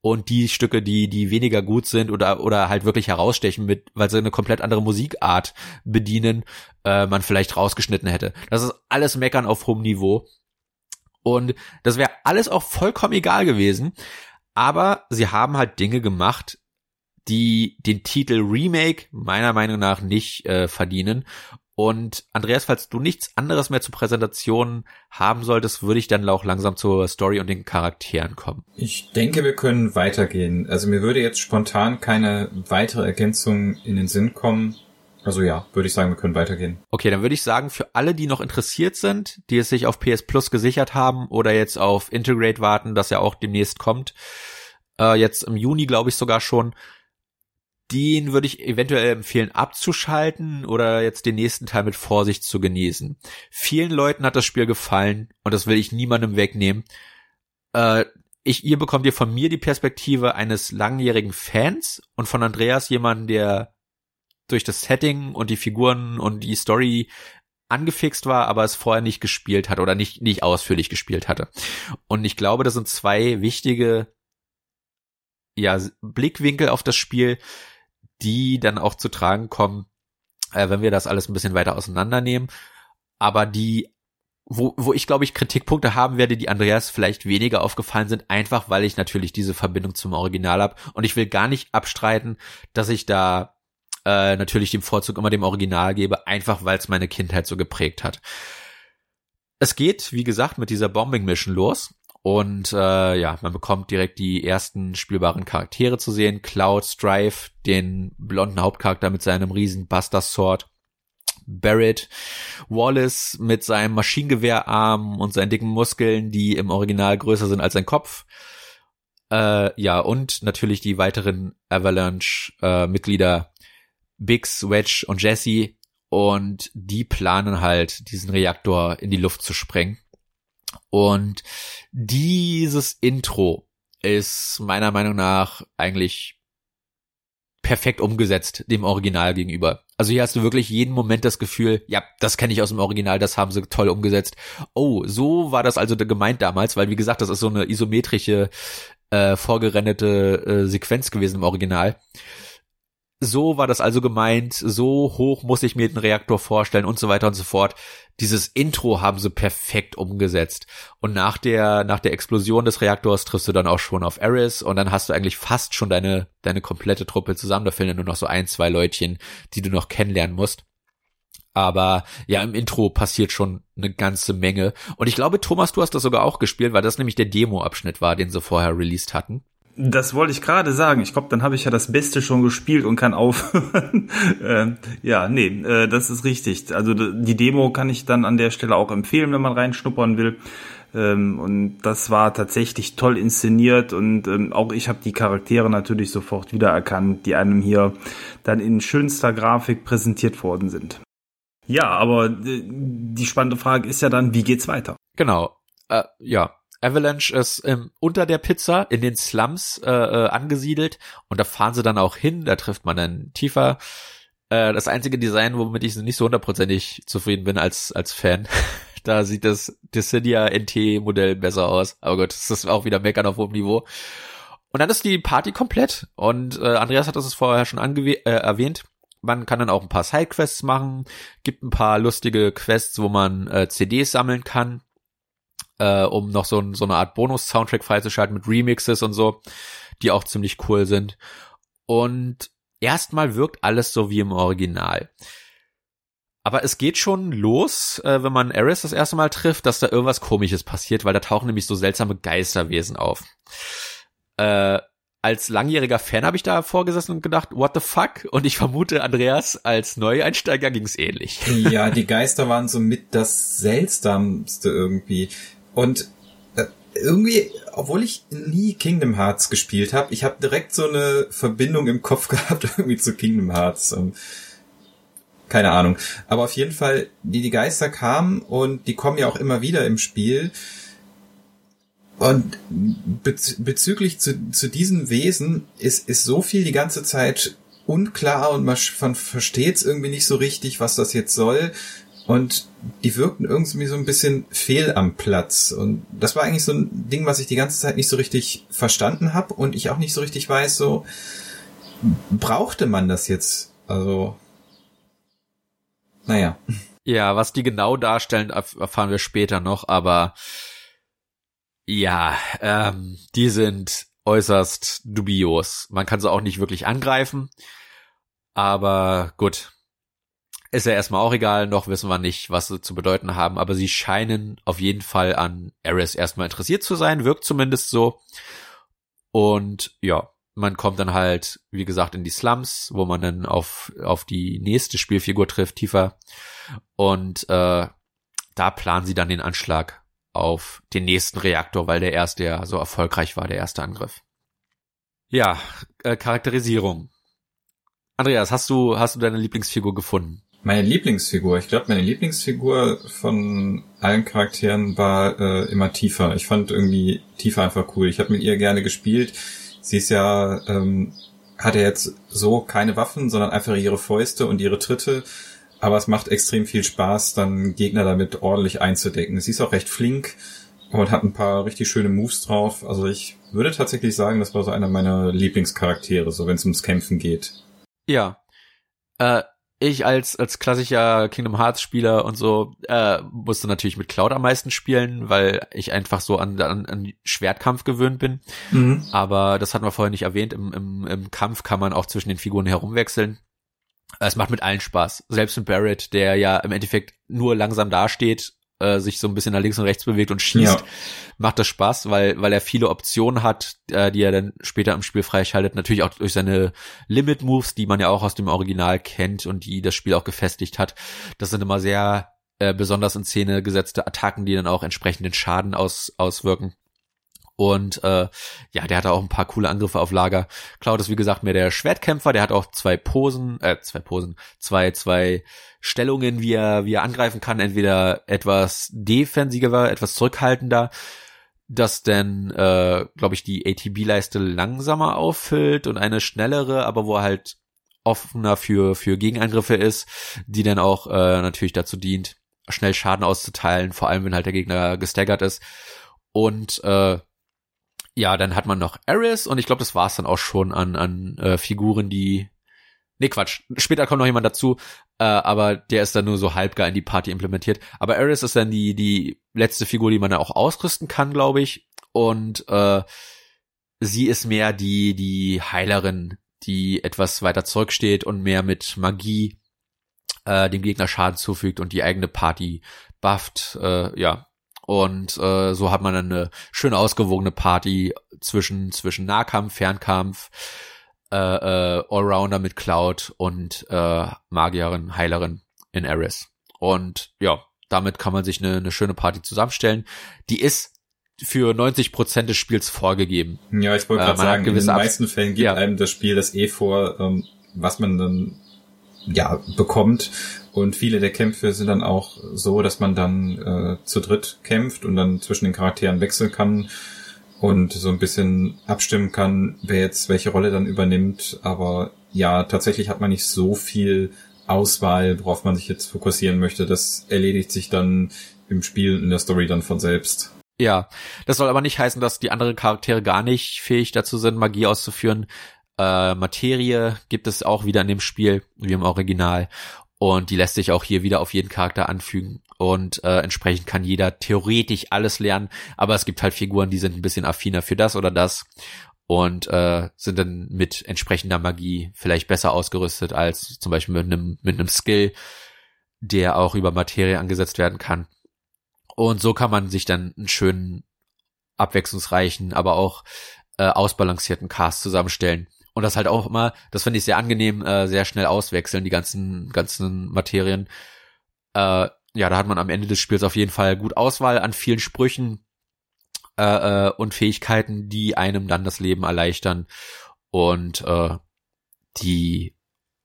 und die Stücke, die, die weniger gut sind oder, oder halt wirklich herausstechen mit, weil sie eine komplett andere Musikart bedienen, äh, man vielleicht rausgeschnitten hätte. Das ist alles Meckern auf hohem Niveau. Und das wäre alles auch vollkommen egal gewesen. Aber sie haben halt Dinge gemacht, die den Titel Remake meiner Meinung nach nicht äh, verdienen. Und Andreas, falls du nichts anderes mehr zur Präsentation haben solltest, würde ich dann auch langsam zur Story und den Charakteren kommen. Ich denke, wir können weitergehen. Also mir würde jetzt spontan keine weitere Ergänzung in den Sinn kommen. Also ja, würde ich sagen, wir können weitergehen. Okay, dann würde ich sagen, für alle, die noch interessiert sind, die es sich auf PS Plus gesichert haben oder jetzt auf Integrate warten, das ja auch demnächst kommt, äh, jetzt im Juni glaube ich sogar schon, den würde ich eventuell empfehlen abzuschalten oder jetzt den nächsten Teil mit Vorsicht zu genießen. Vielen Leuten hat das Spiel gefallen und das will ich niemandem wegnehmen. Äh, ich, ihr bekommt ihr von mir die Perspektive eines langjährigen Fans und von Andreas jemanden, der durch das Setting und die Figuren und die Story angefixt war, aber es vorher nicht gespielt hat oder nicht, nicht ausführlich gespielt hatte. Und ich glaube, das sind zwei wichtige ja, Blickwinkel auf das Spiel, die dann auch zu tragen kommen, äh, wenn wir das alles ein bisschen weiter auseinandernehmen. Aber die, wo, wo ich glaube ich Kritikpunkte haben werde, die Andreas vielleicht weniger aufgefallen sind, einfach weil ich natürlich diese Verbindung zum Original habe. Und ich will gar nicht abstreiten, dass ich da äh, natürlich den Vorzug immer dem Original gebe, einfach weil es meine Kindheit so geprägt hat. es geht, wie gesagt, mit dieser Bombing Mission los. Und äh, ja, man bekommt direkt die ersten spielbaren Charaktere zu sehen. Cloud, Strife, den blonden Hauptcharakter mit seinem riesen Buster Sword. Barrett, Wallace mit seinem Maschinengewehrarm und seinen dicken Muskeln, die im Original größer sind als sein Kopf. Äh, ja, und natürlich die weiteren Avalanche-Mitglieder äh, Biggs, Wedge und Jesse. Und die planen halt, diesen Reaktor in die Luft zu sprengen. Und dieses Intro ist meiner Meinung nach eigentlich perfekt umgesetzt dem Original gegenüber. Also hier hast du wirklich jeden Moment das Gefühl, ja, das kenne ich aus dem Original, das haben sie toll umgesetzt. Oh, so war das also gemeint damals, weil wie gesagt, das ist so eine isometrische, äh, vorgerendete äh, Sequenz gewesen im Original. So war das also gemeint, so hoch muss ich mir den Reaktor vorstellen und so weiter und so fort. Dieses Intro haben sie perfekt umgesetzt. Und nach der, nach der Explosion des Reaktors triffst du dann auch schon auf Eris und dann hast du eigentlich fast schon deine, deine komplette Truppe zusammen. Da fehlen nur noch so ein, zwei Leutchen, die du noch kennenlernen musst. Aber ja, im Intro passiert schon eine ganze Menge. Und ich glaube, Thomas, du hast das sogar auch gespielt, weil das nämlich der Demo-Abschnitt war, den sie vorher released hatten. Das wollte ich gerade sagen. Ich glaube, dann habe ich ja das Beste schon gespielt und kann aufhören. äh, ja, nee, äh, das ist richtig. Also die Demo kann ich dann an der Stelle auch empfehlen, wenn man reinschnuppern will. Ähm, und das war tatsächlich toll inszeniert und ähm, auch ich habe die Charaktere natürlich sofort wiedererkannt, die einem hier dann in schönster Grafik präsentiert worden sind. Ja, aber äh, die spannende Frage ist ja dann, wie geht's weiter? Genau. Äh, ja, Avalanche ist ähm, unter der Pizza in den Slums äh, äh, angesiedelt und da fahren sie dann auch hin, da trifft man dann tiefer. Äh, das einzige Design, womit ich nicht so hundertprozentig zufrieden bin als, als Fan. da sieht das Dissidia NT-Modell besser aus. Aber gut, das ist auch wieder Meckern auf hohem Niveau. Und dann ist die Party komplett. Und äh, Andreas hat das vorher schon äh, erwähnt. Man kann dann auch ein paar Sidequests machen, gibt ein paar lustige Quests, wo man äh, CDs sammeln kann äh, um noch so, so eine Art Bonus-Soundtrack freizuschalten mit Remixes und so, die auch ziemlich cool sind. Und erstmal wirkt alles so wie im Original. Aber es geht schon los, äh, wenn man Eris das erste Mal trifft, dass da irgendwas komisches passiert, weil da tauchen nämlich so seltsame Geisterwesen auf. Äh, als langjähriger Fan habe ich da vorgesessen und gedacht, what the fuck? Und ich vermute, Andreas, als Neueinsteiger ging es ähnlich. Ja, die Geister waren so mit das Seltsamste irgendwie. Und äh, irgendwie, obwohl ich nie Kingdom Hearts gespielt habe, ich habe direkt so eine Verbindung im Kopf gehabt irgendwie zu Kingdom Hearts. Keine Ahnung. Aber auf jeden Fall, die, die Geister kamen und die kommen ja auch immer wieder im Spiel. Und bez bezüglich zu, zu diesem Wesen ist, ist so viel die ganze Zeit unklar und man versteht es irgendwie nicht so richtig, was das jetzt soll. Und die wirkten irgendwie so ein bisschen fehl am Platz. Und das war eigentlich so ein Ding, was ich die ganze Zeit nicht so richtig verstanden habe und ich auch nicht so richtig weiß, so brauchte man das jetzt? Also, naja. Ja, was die genau darstellen, erfahren wir später noch, aber ja, ähm, die sind äußerst dubios. Man kann sie auch nicht wirklich angreifen, aber gut, ist ja erstmal auch egal, noch wissen wir nicht, was sie zu bedeuten haben, aber sie scheinen auf jeden Fall an Ares erstmal interessiert zu sein, wirkt zumindest so. Und ja, man kommt dann halt, wie gesagt, in die Slums, wo man dann auf, auf die nächste Spielfigur trifft, tiefer. Und äh, da planen sie dann den Anschlag auf den nächsten Reaktor, weil der erste ja so erfolgreich war, der erste Angriff. Ja, äh, Charakterisierung. Andreas, hast du, hast du deine Lieblingsfigur gefunden? Meine Lieblingsfigur, ich glaube, meine Lieblingsfigur von allen Charakteren war äh, immer Tifa. Ich fand irgendwie Tifa einfach cool. Ich habe mit ihr gerne gespielt. Sie ist ja, ähm, hat ja jetzt so keine Waffen, sondern einfach ihre Fäuste und ihre Tritte. Aber es macht extrem viel Spaß, dann Gegner damit ordentlich einzudecken. Sie ist auch recht flink und hat ein paar richtig schöne Moves drauf. Also ich würde tatsächlich sagen, das war so einer meiner Lieblingscharaktere, so wenn es ums Kämpfen geht. Ja. Äh, ich als als klassischer Kingdom Hearts Spieler und so äh, musste natürlich mit Cloud am meisten spielen, weil ich einfach so an, an, an Schwertkampf gewöhnt bin. Mhm. Aber das hatten wir vorher nicht erwähnt. Im, im, Im Kampf kann man auch zwischen den Figuren herumwechseln. Es macht mit allen Spaß. Selbst mit Barrett, der ja im Endeffekt nur langsam dasteht äh, sich so ein bisschen nach links und rechts bewegt und schießt, ja. macht das Spaß, weil, weil er viele Optionen hat, äh, die er dann später im Spiel freischaltet. Natürlich auch durch seine Limit-Moves, die man ja auch aus dem Original kennt und die das Spiel auch gefestigt hat. Das sind immer sehr äh, besonders in Szene gesetzte Attacken, die dann auch entsprechenden Schaden aus, auswirken. Und äh, ja, der hat auch ein paar coole Angriffe auf Lager. Cloud ist wie gesagt mehr der Schwertkämpfer, der hat auch zwei Posen, äh, zwei Posen, zwei, zwei Stellungen, wie er, wie er angreifen kann, entweder etwas defensiver, etwas zurückhaltender, das dann, äh, glaube ich, die ATB-Leiste langsamer auffüllt und eine schnellere, aber wo er halt offener für, für Gegenangriffe ist, die dann auch äh, natürlich dazu dient, schnell Schaden auszuteilen, vor allem wenn halt der Gegner gestaggert ist. Und äh, ja, dann hat man noch Eris und ich glaube, das war's dann auch schon an, an äh, Figuren, die. Nee, Quatsch. Später kommt noch jemand dazu, äh, aber der ist dann nur so halbgar in die Party implementiert. Aber Eris ist dann die, die letzte Figur, die man dann auch ausrüsten kann, glaube ich. Und äh, sie ist mehr die, die Heilerin, die etwas weiter zurücksteht und mehr mit Magie äh, dem Gegner Schaden zufügt und die eigene Party bufft. Äh, ja, und äh, so hat man dann eine schön ausgewogene Party zwischen, zwischen Nahkampf, Fernkampf, äh, äh, Allrounder mit Cloud und äh, Magierin, Heilerin in Eris. Und ja, damit kann man sich eine, eine schöne Party zusammenstellen. Die ist für 90 Prozent des Spiels vorgegeben. Ja, ich wollte gerade äh, sagen, in den meisten Fällen gibt ja. einem das Spiel das eh vor, ähm, was man dann ja bekommt und viele der Kämpfe sind dann auch so, dass man dann äh, zu dritt kämpft und dann zwischen den Charakteren wechseln kann und so ein bisschen abstimmen kann, wer jetzt welche Rolle dann übernimmt. Aber ja, tatsächlich hat man nicht so viel Auswahl, worauf man sich jetzt fokussieren möchte. Das erledigt sich dann im Spiel in der Story dann von selbst. Ja, das soll aber nicht heißen, dass die anderen Charaktere gar nicht fähig dazu sind, Magie auszuführen. Äh, Materie gibt es auch wieder in dem Spiel, wie im Original. Und die lässt sich auch hier wieder auf jeden Charakter anfügen. Und äh, entsprechend kann jeder theoretisch alles lernen. Aber es gibt halt Figuren, die sind ein bisschen affiner für das oder das. Und äh, sind dann mit entsprechender Magie vielleicht besser ausgerüstet als zum Beispiel mit einem, mit einem Skill, der auch über Materie angesetzt werden kann. Und so kann man sich dann einen schönen, abwechslungsreichen, aber auch äh, ausbalancierten Cast zusammenstellen und das halt auch immer, das finde ich sehr angenehm, äh, sehr schnell auswechseln, die ganzen, ganzen Materien. Äh, ja, da hat man am Ende des Spiels auf jeden Fall gut Auswahl an vielen Sprüchen äh, äh, und Fähigkeiten, die einem dann das Leben erleichtern und äh, die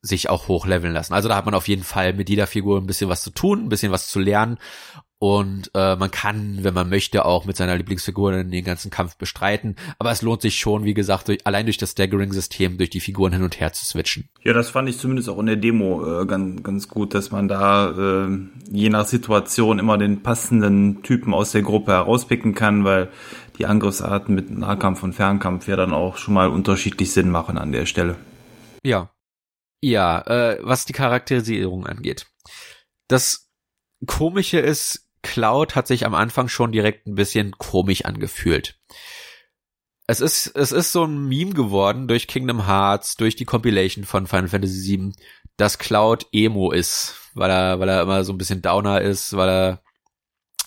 sich auch hochleveln lassen. Also da hat man auf jeden Fall mit jeder Figur ein bisschen was zu tun, ein bisschen was zu lernen und äh, man kann, wenn man möchte, auch mit seiner Lieblingsfigur den ganzen Kampf bestreiten. Aber es lohnt sich schon, wie gesagt, durch, allein durch das Staggering-System, durch die Figuren hin und her zu switchen. Ja, das fand ich zumindest auch in der Demo äh, ganz, ganz gut, dass man da äh, je nach Situation immer den passenden Typen aus der Gruppe herauspicken kann, weil die Angriffsarten mit Nahkampf und Fernkampf ja dann auch schon mal unterschiedlich Sinn machen an der Stelle. Ja. Ja, äh, was die Charakterisierung angeht. Das Komische ist, Cloud hat sich am Anfang schon direkt ein bisschen komisch angefühlt. Es ist, es ist so ein Meme geworden durch Kingdom Hearts, durch die Compilation von Final Fantasy VII, dass Cloud Emo ist, weil er, weil er immer so ein bisschen Downer ist, weil er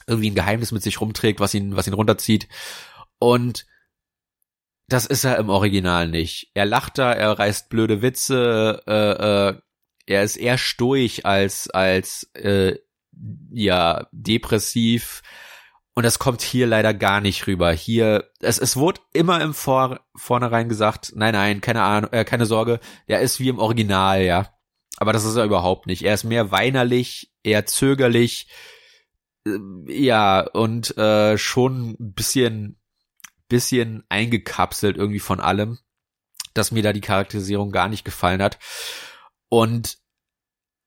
irgendwie ein Geheimnis mit sich rumträgt, was ihn, was ihn runterzieht. Und das ist er im Original nicht. Er lacht da, er reißt blöde Witze, äh, äh, er ist eher stoisch als als äh, ja, depressiv. Und das kommt hier leider gar nicht rüber. Hier, es, es wurde immer im Vor, vornherein gesagt, nein, nein, keine Ahnung, äh, keine Sorge, der ist wie im Original, ja. Aber das ist er überhaupt nicht. Er ist mehr weinerlich, eher zögerlich, äh, ja, und äh, schon ein bisschen, bisschen eingekapselt irgendwie von allem, dass mir da die Charakterisierung gar nicht gefallen hat. Und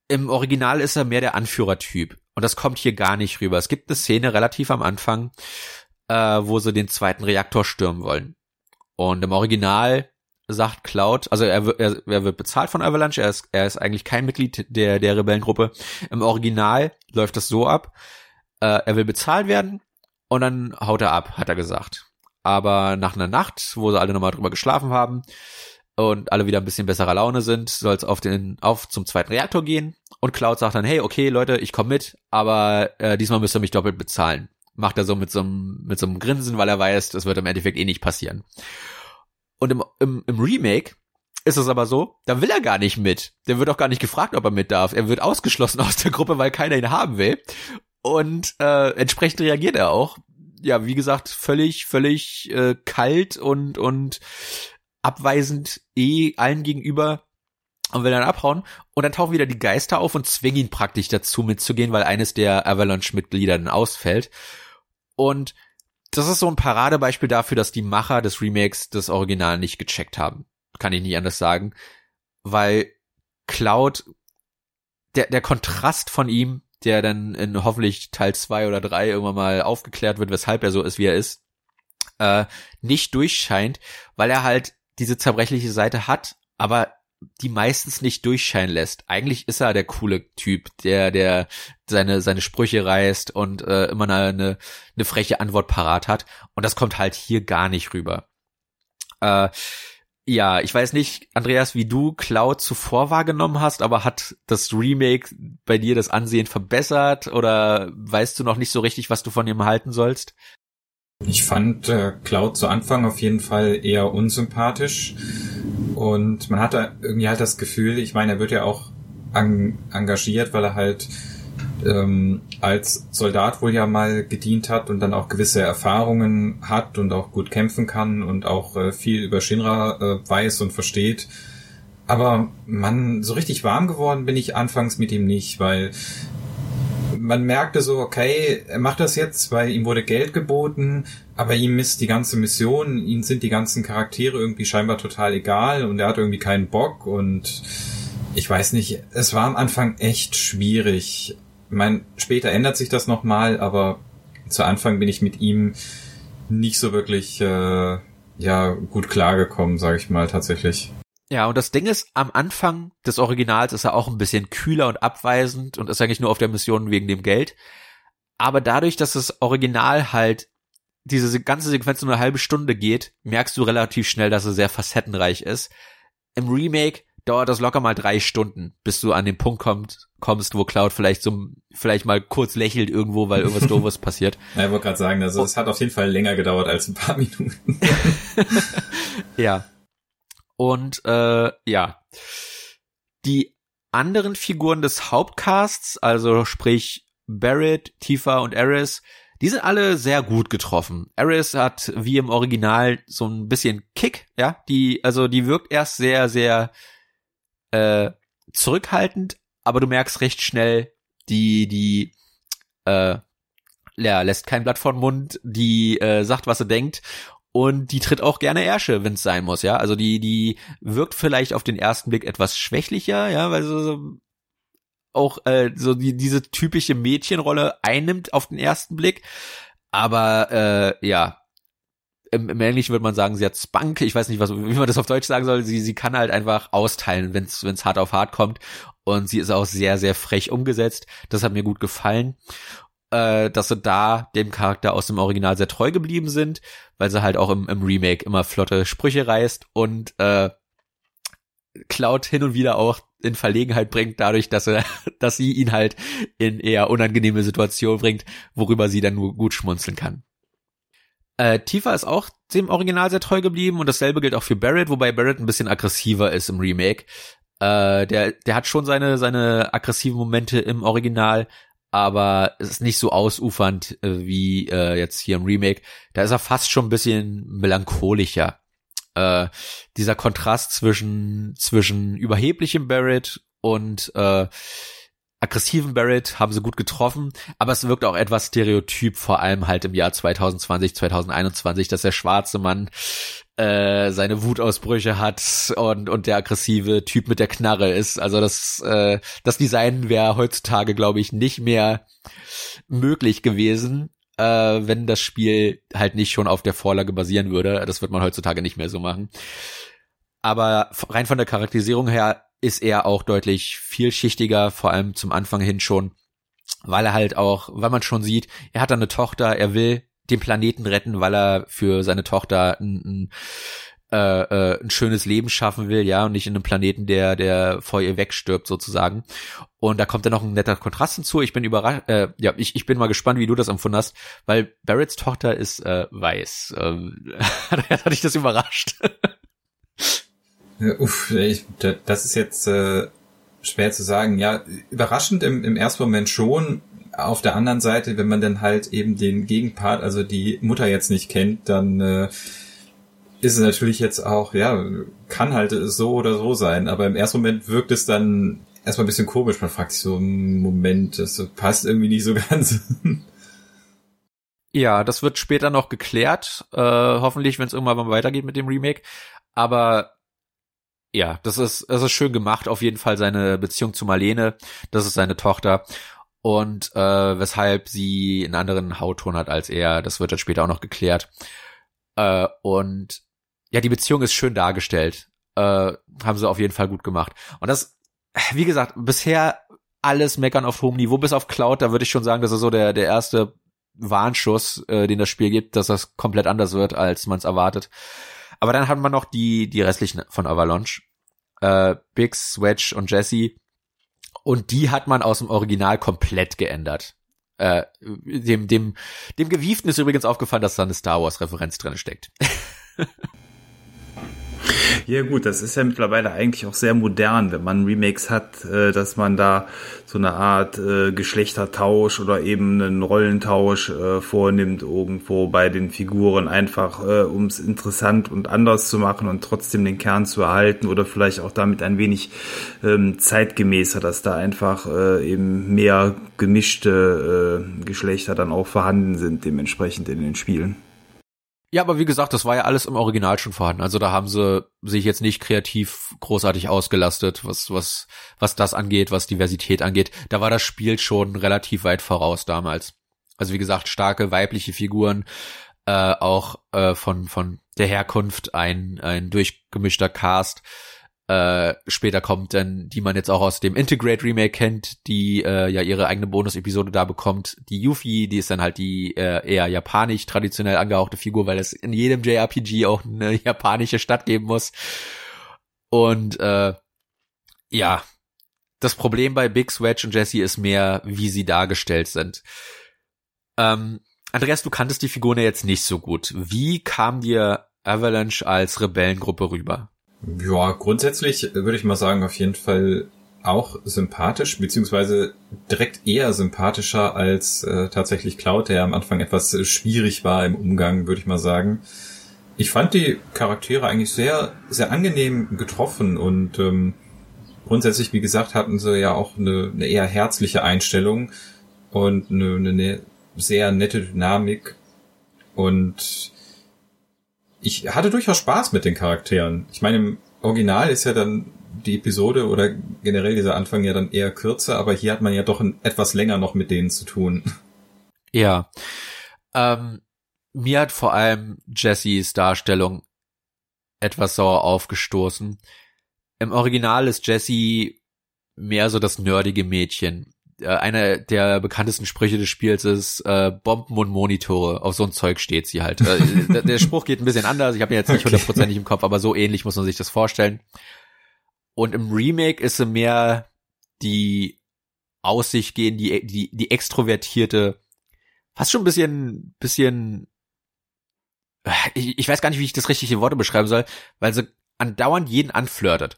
im Original ist er mehr der Anführertyp. Und das kommt hier gar nicht rüber. Es gibt eine Szene relativ am Anfang, äh, wo sie den zweiten Reaktor stürmen wollen. Und im Original sagt Cloud, also er, er, er wird bezahlt von Avalanche, er ist, er ist eigentlich kein Mitglied der, der Rebellengruppe. Im Original läuft das so ab, äh, er will bezahlt werden und dann haut er ab, hat er gesagt. Aber nach einer Nacht, wo sie alle nochmal drüber geschlafen haben, und alle wieder ein bisschen besserer Laune sind, soll es auf den auf zum zweiten Reaktor gehen und Cloud sagt dann, hey, okay, Leute, ich komme mit, aber äh, diesmal müsst ihr mich doppelt bezahlen. Macht er so mit so einem mit so einem Grinsen, weil er weiß, das wird im Endeffekt eh nicht passieren. Und im, im, im Remake ist es aber so, da will er gar nicht mit. Der wird auch gar nicht gefragt, ob er mit darf. Er wird ausgeschlossen aus der Gruppe, weil keiner ihn haben will. Und äh, entsprechend reagiert er auch. Ja, wie gesagt, völlig, völlig äh, kalt und und abweisend eh allen gegenüber und will dann abhauen. Und dann tauchen wieder die Geister auf und zwingen ihn praktisch dazu mitzugehen, weil eines der Avalanche-Mitglieder dann ausfällt. Und das ist so ein Paradebeispiel dafür, dass die Macher des Remakes das Original nicht gecheckt haben. Kann ich nicht anders sagen. Weil Cloud, der, der Kontrast von ihm, der dann in hoffentlich Teil zwei oder drei irgendwann mal aufgeklärt wird, weshalb er so ist, wie er ist, äh, nicht durchscheint, weil er halt diese zerbrechliche Seite hat, aber die meistens nicht durchscheinen lässt. Eigentlich ist er der coole Typ, der der seine seine Sprüche reißt und äh, immer eine, eine freche Antwort parat hat und das kommt halt hier gar nicht rüber. Äh, ja, ich weiß nicht, Andreas, wie du Cloud zuvor wahrgenommen hast, aber hat das Remake bei dir das Ansehen verbessert oder weißt du noch nicht so richtig, was du von ihm halten sollst? Ich fand äh, Cloud zu Anfang auf jeden Fall eher unsympathisch und man hatte irgendwie halt das Gefühl, ich meine, er wird ja auch en engagiert, weil er halt ähm, als Soldat wohl ja mal gedient hat und dann auch gewisse Erfahrungen hat und auch gut kämpfen kann und auch äh, viel über Shinra äh, weiß und versteht. Aber man, so richtig warm geworden bin ich anfangs mit ihm nicht, weil man merkte so, okay, er macht das jetzt, weil ihm wurde Geld geboten, aber ihm ist die ganze Mission, ihm sind die ganzen Charaktere irgendwie scheinbar total egal und er hat irgendwie keinen Bock und ich weiß nicht, es war am Anfang echt schwierig. Ich meine, später ändert sich das nochmal, aber zu Anfang bin ich mit ihm nicht so wirklich äh, ja gut klargekommen, sage ich mal tatsächlich. Ja, und das Ding ist, am Anfang des Originals ist er auch ein bisschen kühler und abweisend und ist eigentlich nur auf der Mission wegen dem Geld. Aber dadurch, dass das Original halt diese ganze Sequenz nur eine halbe Stunde geht, merkst du relativ schnell, dass er sehr facettenreich ist. Im Remake dauert das locker mal drei Stunden, bis du an den Punkt kommt, kommst, wo Cloud vielleicht so, vielleicht mal kurz lächelt irgendwo, weil irgendwas Doofes passiert. Ja, ich wollte gerade sagen, also es hat auf jeden Fall länger gedauert als ein paar Minuten. ja. Und äh, ja, die anderen Figuren des Hauptcasts, also sprich Barrett, Tifa und Eris, die sind alle sehr gut getroffen. Eris hat wie im Original so ein bisschen Kick, ja, die also die wirkt erst sehr sehr äh, zurückhaltend, aber du merkst recht schnell, die die äh, ja, lässt kein Blatt vor Mund, die äh, sagt, was sie denkt und die tritt auch gerne Ärsche, wenn es sein muss, ja. Also die, die wirkt vielleicht auf den ersten Blick etwas schwächlicher, ja, weil so, so auch äh, so die, diese typische Mädchenrolle einnimmt auf den ersten Blick. Aber äh, ja, im, Englischen würde man sagen, sie hat Spunk. Ich weiß nicht, was, wie man das auf Deutsch sagen soll. Sie, sie kann halt einfach austeilen, wenn es hart auf hart kommt. Und sie ist auch sehr, sehr frech umgesetzt. Das hat mir gut gefallen äh, dass sie da dem Charakter aus dem Original sehr treu geblieben sind, weil sie halt auch im, im Remake immer flotte Sprüche reißt und äh, Cloud hin und wieder auch in Verlegenheit bringt, dadurch, dass er, dass sie ihn halt in eher unangenehme Situationen bringt, worüber sie dann nur gut schmunzeln kann. Äh, Tifa ist auch dem Original sehr treu geblieben und dasselbe gilt auch für Barrett, wobei Barrett ein bisschen aggressiver ist im Remake. Äh, der, der hat schon seine, seine aggressiven Momente im Original, aber es ist nicht so ausufernd äh, wie äh, jetzt hier im Remake. Da ist er fast schon ein bisschen melancholischer. Äh, dieser Kontrast zwischen zwischen überheblichem Barrett und äh, aggressiven Barrett haben sie gut getroffen, aber es wirkt auch etwas stereotyp, vor allem halt im Jahr 2020, 2021, dass der schwarze Mann äh, seine Wutausbrüche hat und und der aggressive Typ mit der Knarre ist. Also das äh, das Design wäre heutzutage, glaube ich, nicht mehr möglich gewesen, äh, wenn das Spiel halt nicht schon auf der Vorlage basieren würde. Das wird man heutzutage nicht mehr so machen. Aber rein von der Charakterisierung her ist er auch deutlich vielschichtiger, vor allem zum Anfang hin schon, weil er halt auch, weil man schon sieht, er hat eine Tochter, er will den Planeten retten, weil er für seine Tochter ein, ein äh, äh, ein schönes Leben schaffen will, ja, und nicht in einem Planeten, der der vor ihr wegstirbt sozusagen. Und da kommt dann noch ein netter Kontrast hinzu. Ich bin überrascht, äh, ja, ich, ich bin mal gespannt, wie du das empfunden hast, weil Barretts Tochter ist äh, weiß. Ähm, hat dich das überrascht? Ja, uff, ich, das ist jetzt äh, schwer zu sagen. Ja, überraschend im, im ersten Moment schon. Auf der anderen Seite, wenn man dann halt eben den Gegenpart, also die Mutter jetzt nicht kennt, dann äh, ist es natürlich jetzt auch, ja, kann halt so oder so sein, aber im ersten Moment wirkt es dann erstmal ein bisschen komisch. Man fragt sich so, Moment, das passt irgendwie nicht so ganz. Ja, das wird später noch geklärt, äh, hoffentlich, wenn es irgendwann mal weitergeht mit dem Remake. Aber ja, das ist, das ist schön gemacht, auf jeden Fall seine Beziehung zu Marlene, das ist seine Tochter. Und äh, weshalb sie einen anderen Hautton hat als er, das wird dann später auch noch geklärt. Äh, und ja, die Beziehung ist schön dargestellt. Äh, haben sie auf jeden Fall gut gemacht. Und das, wie gesagt, bisher alles meckern auf hohem Niveau, bis auf Cloud, da würde ich schon sagen, das ist so der, der erste Warnschuss, äh, den das Spiel gibt, dass das komplett anders wird, als man es erwartet. Aber dann hat man noch die, die restlichen von Avalanche. Äh, Biggs, Wedge und Jesse. Und die hat man aus dem Original komplett geändert. Äh, dem, dem, dem Gewieften ist übrigens aufgefallen, dass da eine Star Wars Referenz drin steckt. Ja gut, das ist ja mittlerweile eigentlich auch sehr modern, wenn man Remakes hat, äh, dass man da so eine Art äh, Geschlechtertausch oder eben einen Rollentausch äh, vornimmt irgendwo bei den Figuren, einfach um es interessant und anders zu machen und trotzdem den Kern zu erhalten oder vielleicht auch damit ein wenig ähm, zeitgemäßer, dass da einfach eben mehr gemischte Geschlechter dann auch vorhanden sind, dementsprechend in den Spielen. Ja, aber wie gesagt, das war ja alles im Original schon vorhanden. Also da haben sie sich jetzt nicht kreativ großartig ausgelastet, was, was, was das angeht, was Diversität angeht. Da war das Spiel schon relativ weit voraus damals. Also wie gesagt, starke weibliche Figuren, äh, auch äh, von, von der Herkunft ein, ein durchgemischter Cast. Äh, später kommt dann, die man jetzt auch aus dem Integrate Remake kennt, die äh, ja ihre eigene Bonus-Episode da bekommt. Die Yuffie, die ist dann halt die äh, eher japanisch traditionell angehauchte Figur, weil es in jedem JRPG auch eine japanische Stadt geben muss. Und äh, ja, das Problem bei Big Swedge und Jesse ist mehr, wie sie dargestellt sind. Ähm, Andreas, du kanntest die Figuren ja jetzt nicht so gut. Wie kam dir Avalanche als Rebellengruppe rüber? Ja, grundsätzlich würde ich mal sagen, auf jeden Fall auch sympathisch, beziehungsweise direkt eher sympathischer als äh, tatsächlich Cloud, der am Anfang etwas schwierig war im Umgang, würde ich mal sagen. Ich fand die Charaktere eigentlich sehr, sehr angenehm getroffen und ähm, grundsätzlich, wie gesagt, hatten sie ja auch eine, eine eher herzliche Einstellung und eine, eine sehr nette Dynamik und ich hatte durchaus Spaß mit den Charakteren. Ich meine, im Original ist ja dann die Episode oder generell dieser Anfang ja dann eher kürzer, aber hier hat man ja doch ein, etwas länger noch mit denen zu tun. Ja. Ähm, mir hat vor allem Jessys Darstellung etwas sauer aufgestoßen. Im Original ist Jessie mehr so das nerdige Mädchen, äh, einer der bekanntesten Sprüche des Spiels ist äh, Bomben und Monitore. Auf so ein Zeug steht sie halt. Äh, der Spruch geht ein bisschen anders. Ich habe ihn jetzt nicht hundertprozentig okay. im Kopf, aber so ähnlich muss man sich das vorstellen. Und im Remake ist sie mehr die Aussicht gehen, die die die extrovertierte, fast schon ein bisschen bisschen. Ich, ich weiß gar nicht, wie ich das richtige Worte beschreiben soll, weil sie andauernd jeden anflirtet.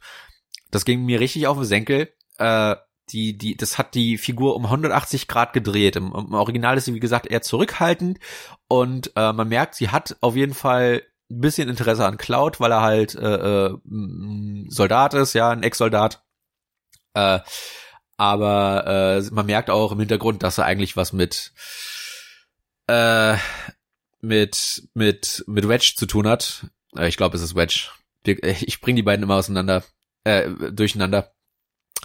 Das ging mir richtig auf den Senkel. Äh, die, die, das hat die Figur um 180 Grad gedreht. Im, im Original ist sie, wie gesagt, eher zurückhaltend und äh, man merkt, sie hat auf jeden Fall ein bisschen Interesse an Cloud, weil er halt äh, äh, Soldat ist, ja, ein Ex-Soldat. Äh, aber äh, man merkt auch im Hintergrund, dass er eigentlich was mit äh, mit mit mit Wedge zu tun hat. Äh, ich glaube, es ist Wedge. Ich bringe die beiden immer auseinander, äh, durcheinander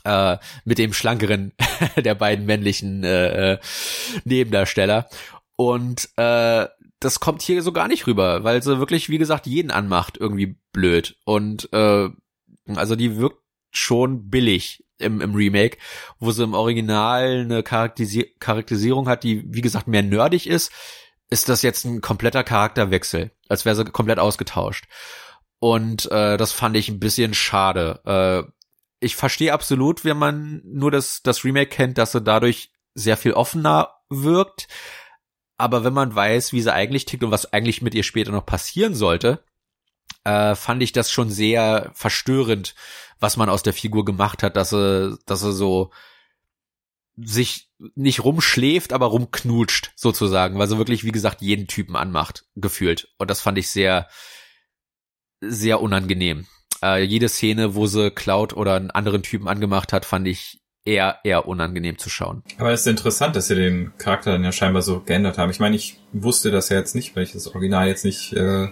äh, mit dem schlankeren der beiden männlichen äh, äh, Nebendarsteller. Und äh, das kommt hier so gar nicht rüber, weil sie wirklich, wie gesagt, jeden anmacht, irgendwie blöd. Und äh, also die wirkt schon billig im, im Remake, wo sie im Original eine Charakterisi Charakterisierung hat, die, wie gesagt, mehr nerdig ist, ist das jetzt ein kompletter Charakterwechsel, als wäre sie komplett ausgetauscht. Und äh, das fand ich ein bisschen schade. Äh, ich verstehe absolut, wenn man nur das, das Remake kennt, dass er dadurch sehr viel offener wirkt. Aber wenn man weiß, wie sie eigentlich tickt und was eigentlich mit ihr später noch passieren sollte, äh, fand ich das schon sehr verstörend, was man aus der Figur gemacht hat, dass er, dass er so sich nicht rumschläft, aber rumknutscht, sozusagen, weil sie wirklich, wie gesagt, jeden Typen anmacht, gefühlt. Und das fand ich sehr, sehr unangenehm. Äh, jede Szene, wo sie Cloud oder einen anderen Typen angemacht hat, fand ich eher, eher unangenehm zu schauen. Aber es ist interessant, dass sie den Charakter dann ja scheinbar so geändert haben. Ich meine, ich wusste das ja jetzt nicht, weil ich das Original jetzt nicht äh,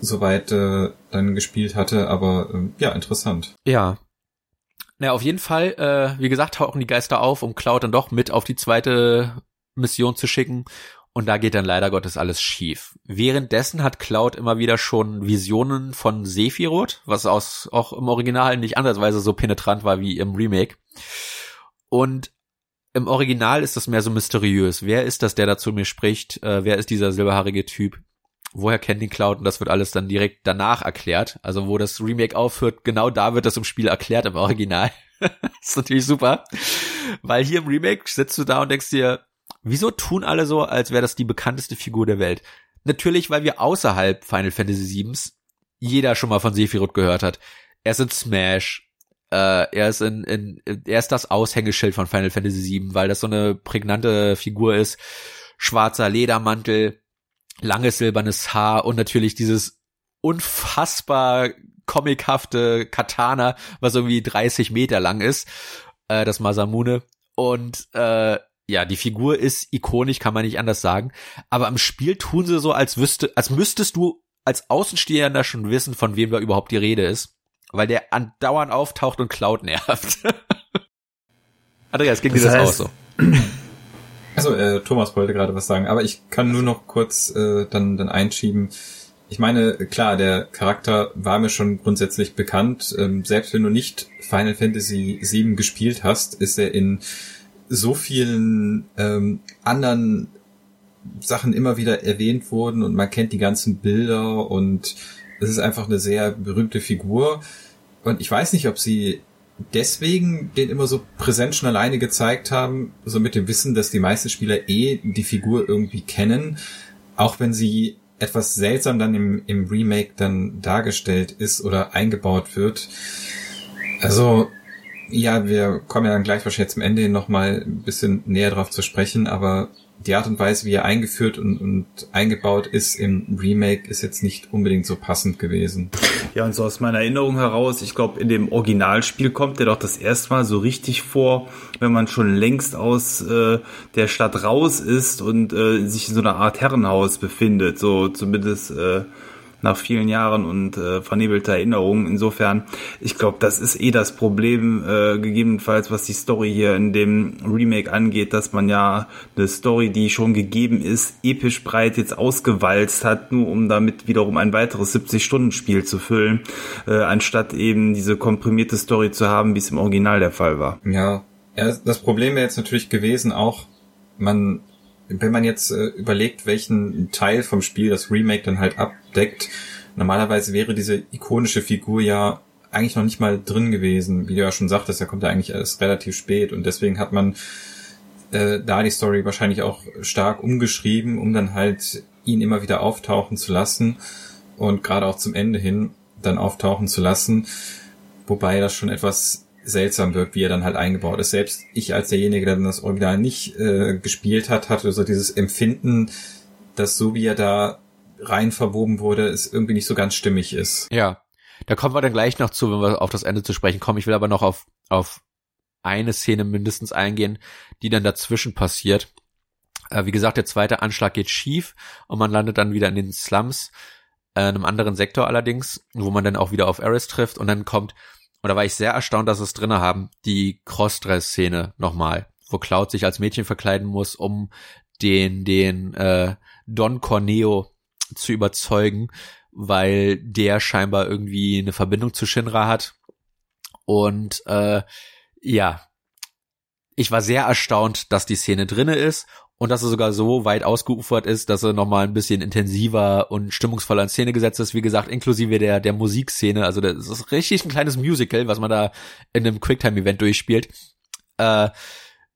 so weit äh, dann gespielt hatte, aber äh, ja, interessant. Ja. Naja, auf jeden Fall, äh, wie gesagt, tauchen die Geister auf, um Cloud dann doch mit auf die zweite Mission zu schicken. Und da geht dann leider Gottes alles schief. Währenddessen hat Cloud immer wieder schon Visionen von Sephiroth, was aus, auch im Original nicht andersweise so penetrant war wie im Remake. Und im Original ist das mehr so mysteriös. Wer ist das, der da zu mir spricht? Äh, wer ist dieser silberhaarige Typ? Woher kennt ihn Cloud? Und das wird alles dann direkt danach erklärt. Also wo das Remake aufhört, genau da wird das im Spiel erklärt im Original. ist natürlich super. Weil hier im Remake sitzt du da und denkst dir, Wieso tun alle so, als wäre das die bekannteste Figur der Welt? Natürlich, weil wir außerhalb Final Fantasy VII jeder schon mal von Sephiroth gehört hat. Er ist in Smash, äh, er ist in, in, er ist das Aushängeschild von Final Fantasy VII, weil das so eine prägnante Figur ist. Schwarzer Ledermantel, langes silbernes Haar und natürlich dieses unfassbar comichafte Katana, was irgendwie 30 Meter lang ist, äh, das Masamune. Und äh, ja, die Figur ist ikonisch, kann man nicht anders sagen. Aber am Spiel tun sie so, als wüsste, als müsstest du als Außenstehender schon wissen, von wem da überhaupt die Rede ist. Weil der andauernd auftaucht und Cloud nervt. Andreas, ging das dir das heißt, auch so? Also, äh, Thomas wollte gerade was sagen, aber ich kann nur noch kurz äh, dann, dann einschieben. Ich meine, klar, der Charakter war mir schon grundsätzlich bekannt. Ähm, selbst wenn du nicht Final Fantasy VII gespielt hast, ist er in so vielen ähm, anderen Sachen immer wieder erwähnt wurden und man kennt die ganzen Bilder und es ist einfach eine sehr berühmte Figur. Und ich weiß nicht, ob sie deswegen den immer so präsent schon alleine gezeigt haben, so mit dem Wissen, dass die meisten Spieler eh die Figur irgendwie kennen, auch wenn sie etwas seltsam dann im, im Remake dann dargestellt ist oder eingebaut wird. Also ja, wir kommen ja dann gleich wahrscheinlich zum Ende nochmal ein bisschen näher drauf zu sprechen, aber die Art und Weise, wie er eingeführt und, und eingebaut ist im Remake, ist jetzt nicht unbedingt so passend gewesen. Ja, und so aus meiner Erinnerung heraus, ich glaube, in dem Originalspiel kommt er doch das erste Mal so richtig vor, wenn man schon längst aus äh, der Stadt raus ist und äh, sich in so einer Art Herrenhaus befindet. So zumindest äh, nach vielen Jahren und äh, vernebelter Erinnerungen. Insofern, ich glaube, das ist eh das Problem, äh, gegebenenfalls, was die Story hier in dem Remake angeht, dass man ja eine Story, die schon gegeben ist, episch breit jetzt ausgewalzt hat, nur um damit wiederum ein weiteres 70-Stunden-Spiel zu füllen, äh, anstatt eben diese komprimierte Story zu haben, wie es im Original der Fall war. Ja, ja das Problem wäre jetzt natürlich gewesen auch, man wenn man jetzt äh, überlegt, welchen Teil vom Spiel das Remake dann halt abdeckt, normalerweise wäre diese ikonische Figur ja eigentlich noch nicht mal drin gewesen. Wie du ja schon sagtest, er kommt ja eigentlich erst relativ spät und deswegen hat man äh, da die Story wahrscheinlich auch stark umgeschrieben, um dann halt ihn immer wieder auftauchen zu lassen und gerade auch zum Ende hin dann auftauchen zu lassen, wobei das schon etwas seltsam wirkt, wie er dann halt eingebaut ist. Selbst ich als derjenige, der dann das Original nicht äh, gespielt hat, hatte so dieses Empfinden, dass so wie er da rein verwoben wurde, es irgendwie nicht so ganz stimmig ist. Ja, da kommen wir dann gleich noch zu, wenn wir auf das Ende zu sprechen kommen. Ich will aber noch auf, auf eine Szene mindestens eingehen, die dann dazwischen passiert. Äh, wie gesagt, der zweite Anschlag geht schief und man landet dann wieder in den Slums, äh, einem anderen Sektor allerdings, wo man dann auch wieder auf Eris trifft und dann kommt und da war ich sehr erstaunt, dass es drinne haben, die Crossdress-Szene nochmal, wo Cloud sich als Mädchen verkleiden muss, um den, den äh, Don Corneo zu überzeugen, weil der scheinbar irgendwie eine Verbindung zu Shinra hat. Und äh, ja, ich war sehr erstaunt, dass die Szene drinne ist und dass er sogar so weit ausgeufert ist, dass er nochmal ein bisschen intensiver und stimmungsvoller in Szene gesetzt ist, wie gesagt, inklusive der, der Musikszene, also das ist richtig ein kleines Musical, was man da in einem Quicktime-Event durchspielt, äh,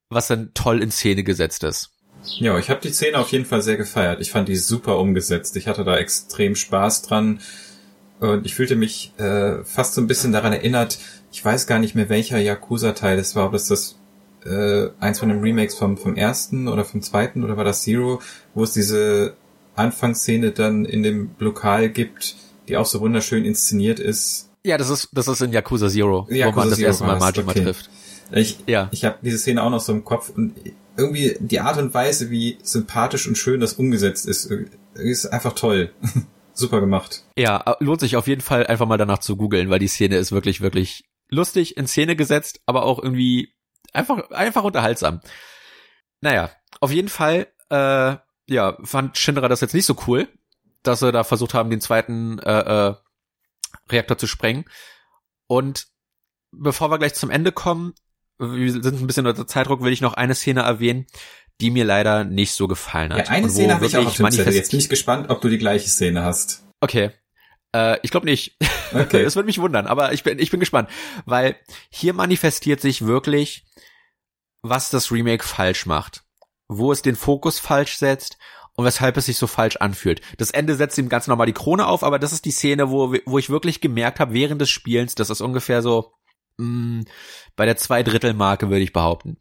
was dann toll in Szene gesetzt ist. Ja, ich habe die Szene auf jeden Fall sehr gefeiert. Ich fand die super umgesetzt. Ich hatte da extrem Spaß dran. Und ich fühlte mich äh, fast so ein bisschen daran erinnert, ich weiß gar nicht mehr, welcher Yakuza-Teil es war, ob das das äh, eins von den Remakes vom, vom ersten oder vom zweiten oder war das Zero, wo es diese Anfangsszene dann in dem Lokal gibt, die auch so wunderschön inszeniert ist. Ja, das ist, das ist in Yakuza Zero, Yakuza wo man das Zero erste Mal Majima okay. trifft. Ich, ja. ich habe diese Szene auch noch so im Kopf und irgendwie die Art und Weise, wie sympathisch und schön das umgesetzt ist, ist einfach toll. Super gemacht. Ja, lohnt sich auf jeden Fall einfach mal danach zu googeln, weil die Szene ist wirklich, wirklich lustig in Szene gesetzt, aber auch irgendwie einfach, einfach unterhaltsam. Naja, auf jeden Fall, äh, ja, fand Shinra das jetzt nicht so cool, dass sie da versucht haben, den zweiten äh, äh, Reaktor zu sprengen. Und bevor wir gleich zum Ende kommen, wir sind ein bisschen unter Zeitdruck, will ich noch eine Szene erwähnen, die mir leider nicht so gefallen hat. Ja, eine Szene habe ich auch auf dem Zettel. Jetzt bin ich gespannt, ob du die gleiche Szene hast. Okay. Äh, ich glaube nicht. Okay. Es würde mich wundern, aber ich bin, ich bin gespannt. Weil hier manifestiert sich wirklich, was das Remake falsch macht. Wo es den Fokus falsch setzt und weshalb es sich so falsch anfühlt. Das Ende setzt ihm ganz normal die Krone auf, aber das ist die Szene, wo, wo ich wirklich gemerkt habe, während des Spielens, das ist ungefähr so mh, mm, bei der Zweidrittelmarke, würde ich behaupten.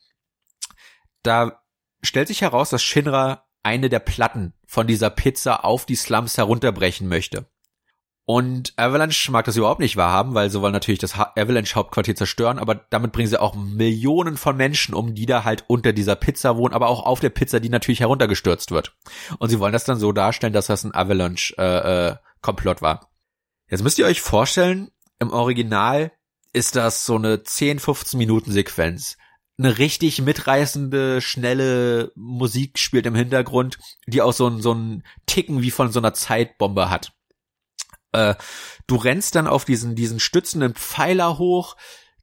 Da stellt sich heraus, dass Shinra eine der Platten von dieser Pizza auf die Slums herunterbrechen möchte. Und Avalanche mag das überhaupt nicht wahrhaben, weil sie wollen natürlich das Avalanche-Hauptquartier zerstören, aber damit bringen sie auch Millionen von Menschen um, die da halt unter dieser Pizza wohnen, aber auch auf der Pizza, die natürlich heruntergestürzt wird. Und sie wollen das dann so darstellen, dass das ein Avalanche-Komplott äh, äh, war. Jetzt müsst ihr euch vorstellen, im Original ist das so eine 10, 15 Minuten Sequenz. Eine richtig mitreißende, schnelle Musik spielt im Hintergrund, die auch so ein, so ein Ticken wie von so einer Zeitbombe hat. Äh, du rennst dann auf diesen, diesen stützenden Pfeiler hoch,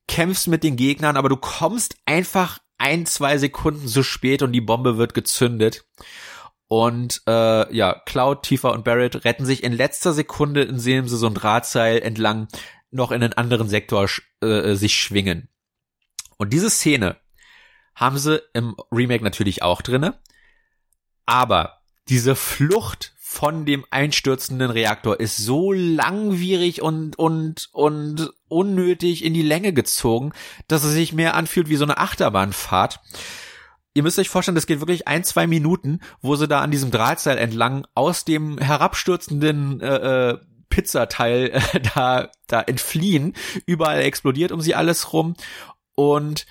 kämpfst mit den Gegnern, aber du kommst einfach ein, zwei Sekunden zu spät und die Bombe wird gezündet. Und äh, ja, Cloud, Tifa und Barrett retten sich in letzter Sekunde, indem sie so ein Drahtseil entlang noch in einen anderen Sektor äh, sich schwingen. Und diese Szene haben sie im Remake natürlich auch drinne. Aber diese Flucht von dem einstürzenden Reaktor ist so langwierig und, und, und unnötig in die Länge gezogen, dass es sich mehr anfühlt wie so eine Achterbahnfahrt. Ihr müsst euch vorstellen, das geht wirklich ein, zwei Minuten, wo sie da an diesem Drahtseil entlang aus dem herabstürzenden äh, äh, Pizzateil äh, da, da entfliehen. Überall explodiert um sie alles rum. Und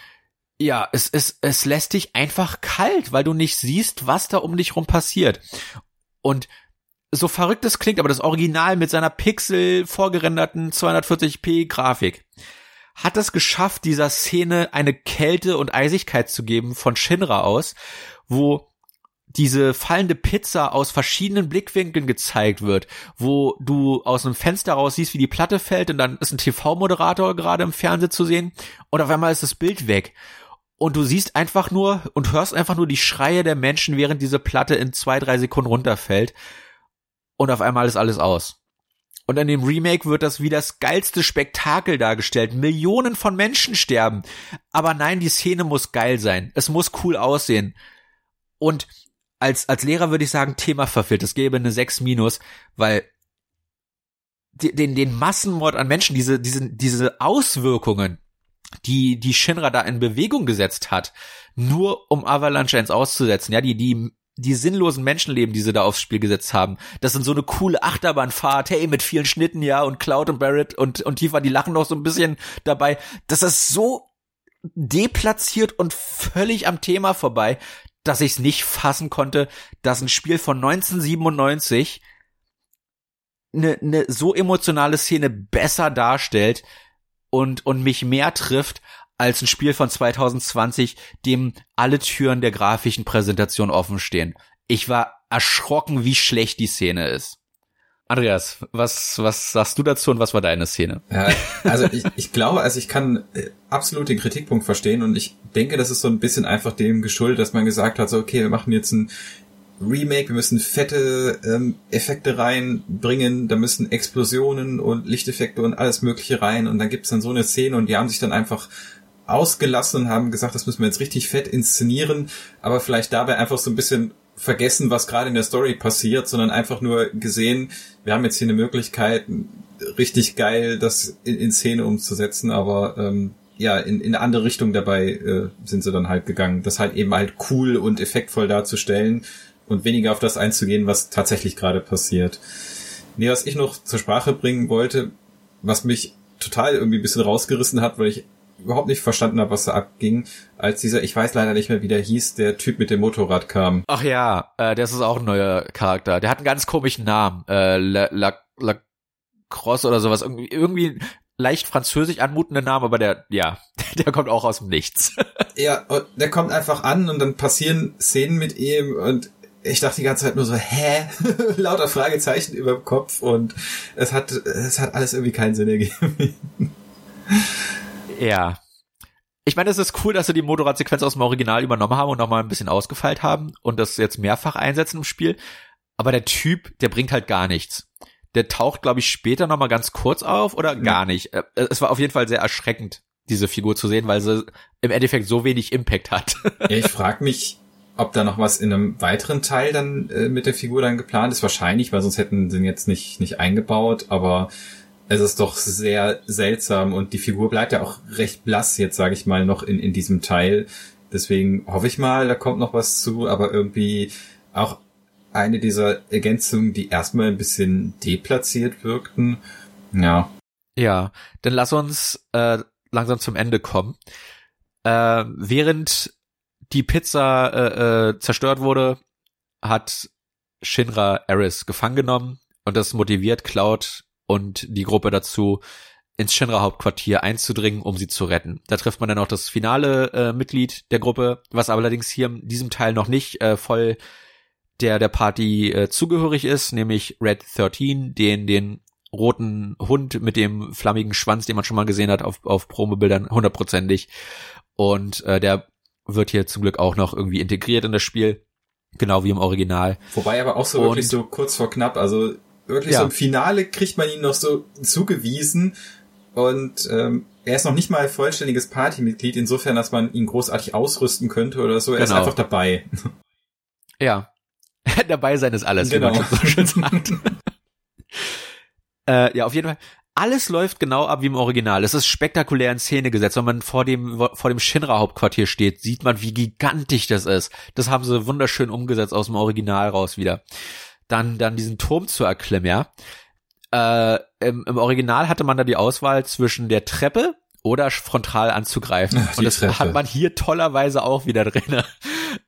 ja, es, es, es lässt dich einfach kalt, weil du nicht siehst, was da um dich rum passiert. Und so verrückt es klingt, aber das Original mit seiner Pixel vorgerenderten 240p Grafik hat es geschafft, dieser Szene eine Kälte und Eisigkeit zu geben von Shinra aus, wo diese fallende Pizza aus verschiedenen Blickwinkeln gezeigt wird, wo du aus einem Fenster raus siehst, wie die Platte fällt und dann ist ein TV-Moderator gerade im Fernsehen zu sehen und auf einmal ist das Bild weg. Und du siehst einfach nur und hörst einfach nur die Schreie der Menschen, während diese Platte in zwei, drei Sekunden runterfällt. Und auf einmal ist alles aus. Und in dem Remake wird das wie das geilste Spektakel dargestellt. Millionen von Menschen sterben. Aber nein, die Szene muss geil sein. Es muss cool aussehen. Und als, als Lehrer würde ich sagen, Thema verfehlt. Es gäbe eine 6 minus, weil den, den Massenmord an Menschen, diese, diese, diese Auswirkungen, die, die Shinra da in Bewegung gesetzt hat, nur um Avalanche eins auszusetzen, ja, die, die, die sinnlosen Menschenleben, die sie da aufs Spiel gesetzt haben, das sind so eine coole Achterbahnfahrt, hey, mit vielen Schnitten, ja, und Cloud und Barrett und, und Tifa, die lachen noch so ein bisschen dabei. Das ist so deplatziert und völlig am Thema vorbei, dass ich es nicht fassen konnte, dass ein Spiel von 1997 eine, eine so emotionale Szene besser darstellt und, und mich mehr trifft als ein Spiel von 2020, dem alle Türen der grafischen Präsentation offen stehen. Ich war erschrocken, wie schlecht die Szene ist. Andreas, was, was sagst du dazu und was war deine Szene? Ja, also ich, ich glaube, also ich kann äh, absolut den Kritikpunkt verstehen und ich denke, das ist so ein bisschen einfach dem geschuldet, dass man gesagt hat, so okay, wir machen jetzt ein Remake, wir müssen fette ähm, Effekte reinbringen, da müssen Explosionen und Lichteffekte und alles mögliche rein und dann gibt's dann so eine Szene und die haben sich dann einfach ausgelassen und haben gesagt, das müssen wir jetzt richtig fett inszenieren, aber vielleicht dabei einfach so ein bisschen vergessen, was gerade in der Story passiert, sondern einfach nur gesehen, wir haben jetzt hier eine Möglichkeit, richtig geil das in, in Szene umzusetzen, aber ähm, ja, in, in eine andere Richtung dabei äh, sind sie dann halt gegangen, das halt eben halt cool und effektvoll darzustellen und weniger auf das einzugehen, was tatsächlich gerade passiert. Nee, was ich noch zur Sprache bringen wollte, was mich total irgendwie ein bisschen rausgerissen hat, weil ich überhaupt nicht verstanden habe, was da abging, als dieser, ich weiß leider nicht mehr, wie der hieß, der Typ mit dem Motorrad kam. Ach ja, äh, das ist auch ein neuer Charakter. Der hat einen ganz komischen Namen. Äh, La, La, La Cross oder sowas. Irgendwie, irgendwie leicht französisch anmutende Namen, aber der, ja, der kommt auch aus dem Nichts. ja, und der kommt einfach an und dann passieren Szenen mit ihm und ich dachte die ganze Zeit nur so, hä? Lauter Fragezeichen über dem Kopf und es hat, es hat alles irgendwie keinen Sinn ergeben. Ja. Ich meine, es ist cool, dass sie die Motorradsequenz aus dem Original übernommen haben und nochmal ein bisschen ausgefeilt haben und das jetzt mehrfach einsetzen im Spiel. Aber der Typ, der bringt halt gar nichts. Der taucht, glaube ich, später nochmal ganz kurz auf oder gar nicht. Äh, es war auf jeden Fall sehr erschreckend, diese Figur zu sehen, weil sie im Endeffekt so wenig Impact hat. Ja, ich frage mich, ob da noch was in einem weiteren Teil dann äh, mit der Figur dann geplant ist, wahrscheinlich, weil sonst hätten sie ihn jetzt nicht, nicht eingebaut, aber es ist doch sehr seltsam und die Figur bleibt ja auch recht blass jetzt, sage ich mal, noch in, in diesem Teil. Deswegen hoffe ich mal, da kommt noch was zu, aber irgendwie auch eine dieser Ergänzungen, die erstmal ein bisschen deplatziert wirkten. Ja. Ja, dann lass uns äh, langsam zum Ende kommen. Äh, während die Pizza äh, äh, zerstört wurde, hat Shinra Eris gefangen genommen und das motiviert Cloud und die Gruppe dazu, ins Shinra-Hauptquartier einzudringen, um sie zu retten. Da trifft man dann auch das finale äh, Mitglied der Gruppe, was allerdings hier in diesem Teil noch nicht äh, voll der der Party äh, zugehörig ist, nämlich Red 13, den den roten Hund mit dem flammigen Schwanz, den man schon mal gesehen hat auf, auf Promobildern, hundertprozentig. Und äh, der wird hier zum Glück auch noch irgendwie integriert in das Spiel. Genau wie im Original. Wobei aber auch so und, wirklich so kurz vor knapp, also wirklich ja. so im Finale kriegt man ihn noch so zugewiesen und ähm, er ist noch nicht mal vollständiges Partymitglied, insofern, dass man ihn großartig ausrüsten könnte oder so. Er genau. ist einfach dabei. Ja. dabei sein ist alles, genau. wie man so schön sagt. äh, ja, auf jeden Fall alles läuft genau ab wie im Original. Es ist spektakulär in Szene gesetzt. Wenn man vor dem, vor dem Shinra-Hauptquartier steht, sieht man, wie gigantisch das ist. Das haben sie wunderschön umgesetzt aus dem Original raus wieder. Dann, dann diesen Turm zu erklimmen, ja. Äh, im, Im Original hatte man da die Auswahl zwischen der Treppe oder frontal anzugreifen. Ach, Und das Treppe. hat man hier tollerweise auch wieder drin.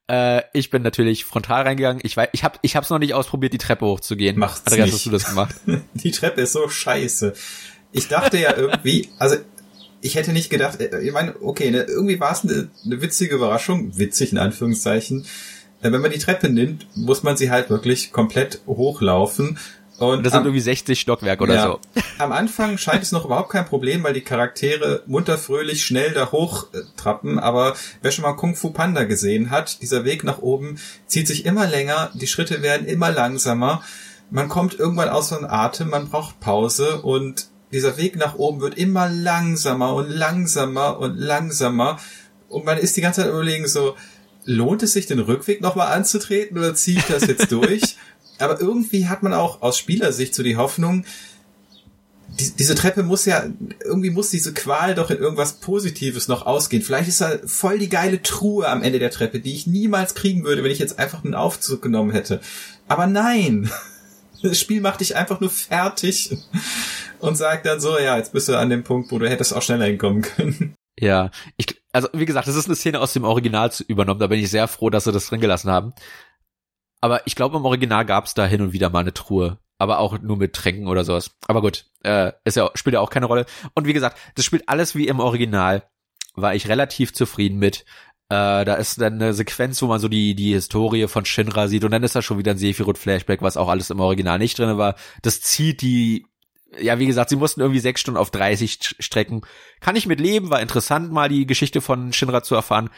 Äh, ich bin natürlich frontal reingegangen. Ich weiß, ich habe, ich hab's noch nicht ausprobiert, die Treppe hochzugehen. Macht's Andreas, nicht. hast du das gemacht? die Treppe ist so scheiße. Ich dachte ja irgendwie, also ich hätte nicht gedacht, äh, ich meine, okay, ne, irgendwie war es eine, eine witzige Überraschung, witzig in Anführungszeichen. Wenn man die Treppe nimmt, muss man sie halt wirklich komplett hochlaufen und das sind irgendwie 60 Stockwerke oder ja, so. Am Anfang scheint es noch überhaupt kein Problem, weil die Charaktere munter fröhlich schnell da hoch äh, trappen, aber wer schon mal Kung Fu Panda gesehen hat, dieser Weg nach oben zieht sich immer länger, die Schritte werden immer langsamer, man kommt irgendwann aus so einem Atem, man braucht Pause und dieser Weg nach oben wird immer langsamer und langsamer und langsamer und man ist die ganze Zeit überlegen so, lohnt es sich den Rückweg nochmal anzutreten oder ziehe ich das jetzt durch? aber irgendwie hat man auch aus Spielersicht so die Hoffnung, die, diese Treppe muss ja, irgendwie muss diese Qual doch in irgendwas Positives noch ausgehen. Vielleicht ist da voll die geile Truhe am Ende der Treppe, die ich niemals kriegen würde, wenn ich jetzt einfach einen Aufzug genommen hätte. Aber nein! Das Spiel macht dich einfach nur fertig und sagt dann so, ja, jetzt bist du an dem Punkt, wo du hättest auch schneller hinkommen können. Ja, ich, also wie gesagt, das ist eine Szene aus dem Original übernommen, da bin ich sehr froh, dass sie das drin gelassen haben. Aber ich glaube, im Original gab es da hin und wieder mal eine Truhe. Aber auch nur mit Tränken oder sowas. Aber gut, äh, ist ja, spielt ja auch keine Rolle. Und wie gesagt, das spielt alles wie im Original. War ich relativ zufrieden mit. Äh, da ist dann eine Sequenz, wo man so die, die Historie von Shinra sieht und dann ist da schon wieder ein Sephiroth-Flashback, was auch alles im Original nicht drin war. Das zieht die ja, wie gesagt, sie mussten irgendwie sechs Stunden auf 30 strecken. Kann ich mit leben, war interessant, mal die Geschichte von Shinra zu erfahren.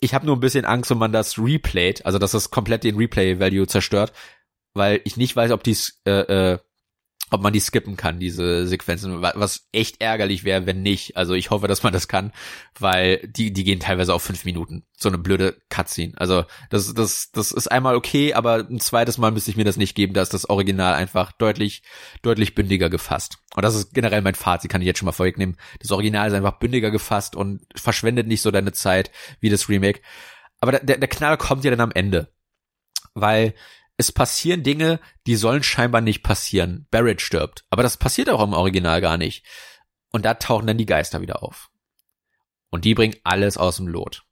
Ich habe nur ein bisschen Angst, wenn man das replayt, also dass das komplett den Replay-Value zerstört, weil ich nicht weiß, ob dies äh, äh, ob man die skippen kann, diese Sequenzen, was echt ärgerlich wäre, wenn nicht. Also ich hoffe, dass man das kann, weil die, die gehen teilweise auf fünf Minuten. So eine blöde Cutscene. Also das, das, das ist einmal okay, aber ein zweites Mal müsste ich mir das nicht geben, da ist das Original einfach deutlich, deutlich bündiger gefasst. Und das ist generell mein Fazit, kann ich jetzt schon mal vorwegnehmen. Das Original ist einfach bündiger gefasst und verschwendet nicht so deine Zeit wie das Remake. Aber der, der Knall kommt ja dann am Ende. Weil es passieren Dinge, die sollen scheinbar nicht passieren. Barrett stirbt. Aber das passiert auch im Original gar nicht. Und da tauchen dann die Geister wieder auf. Und die bringen alles aus dem Lot.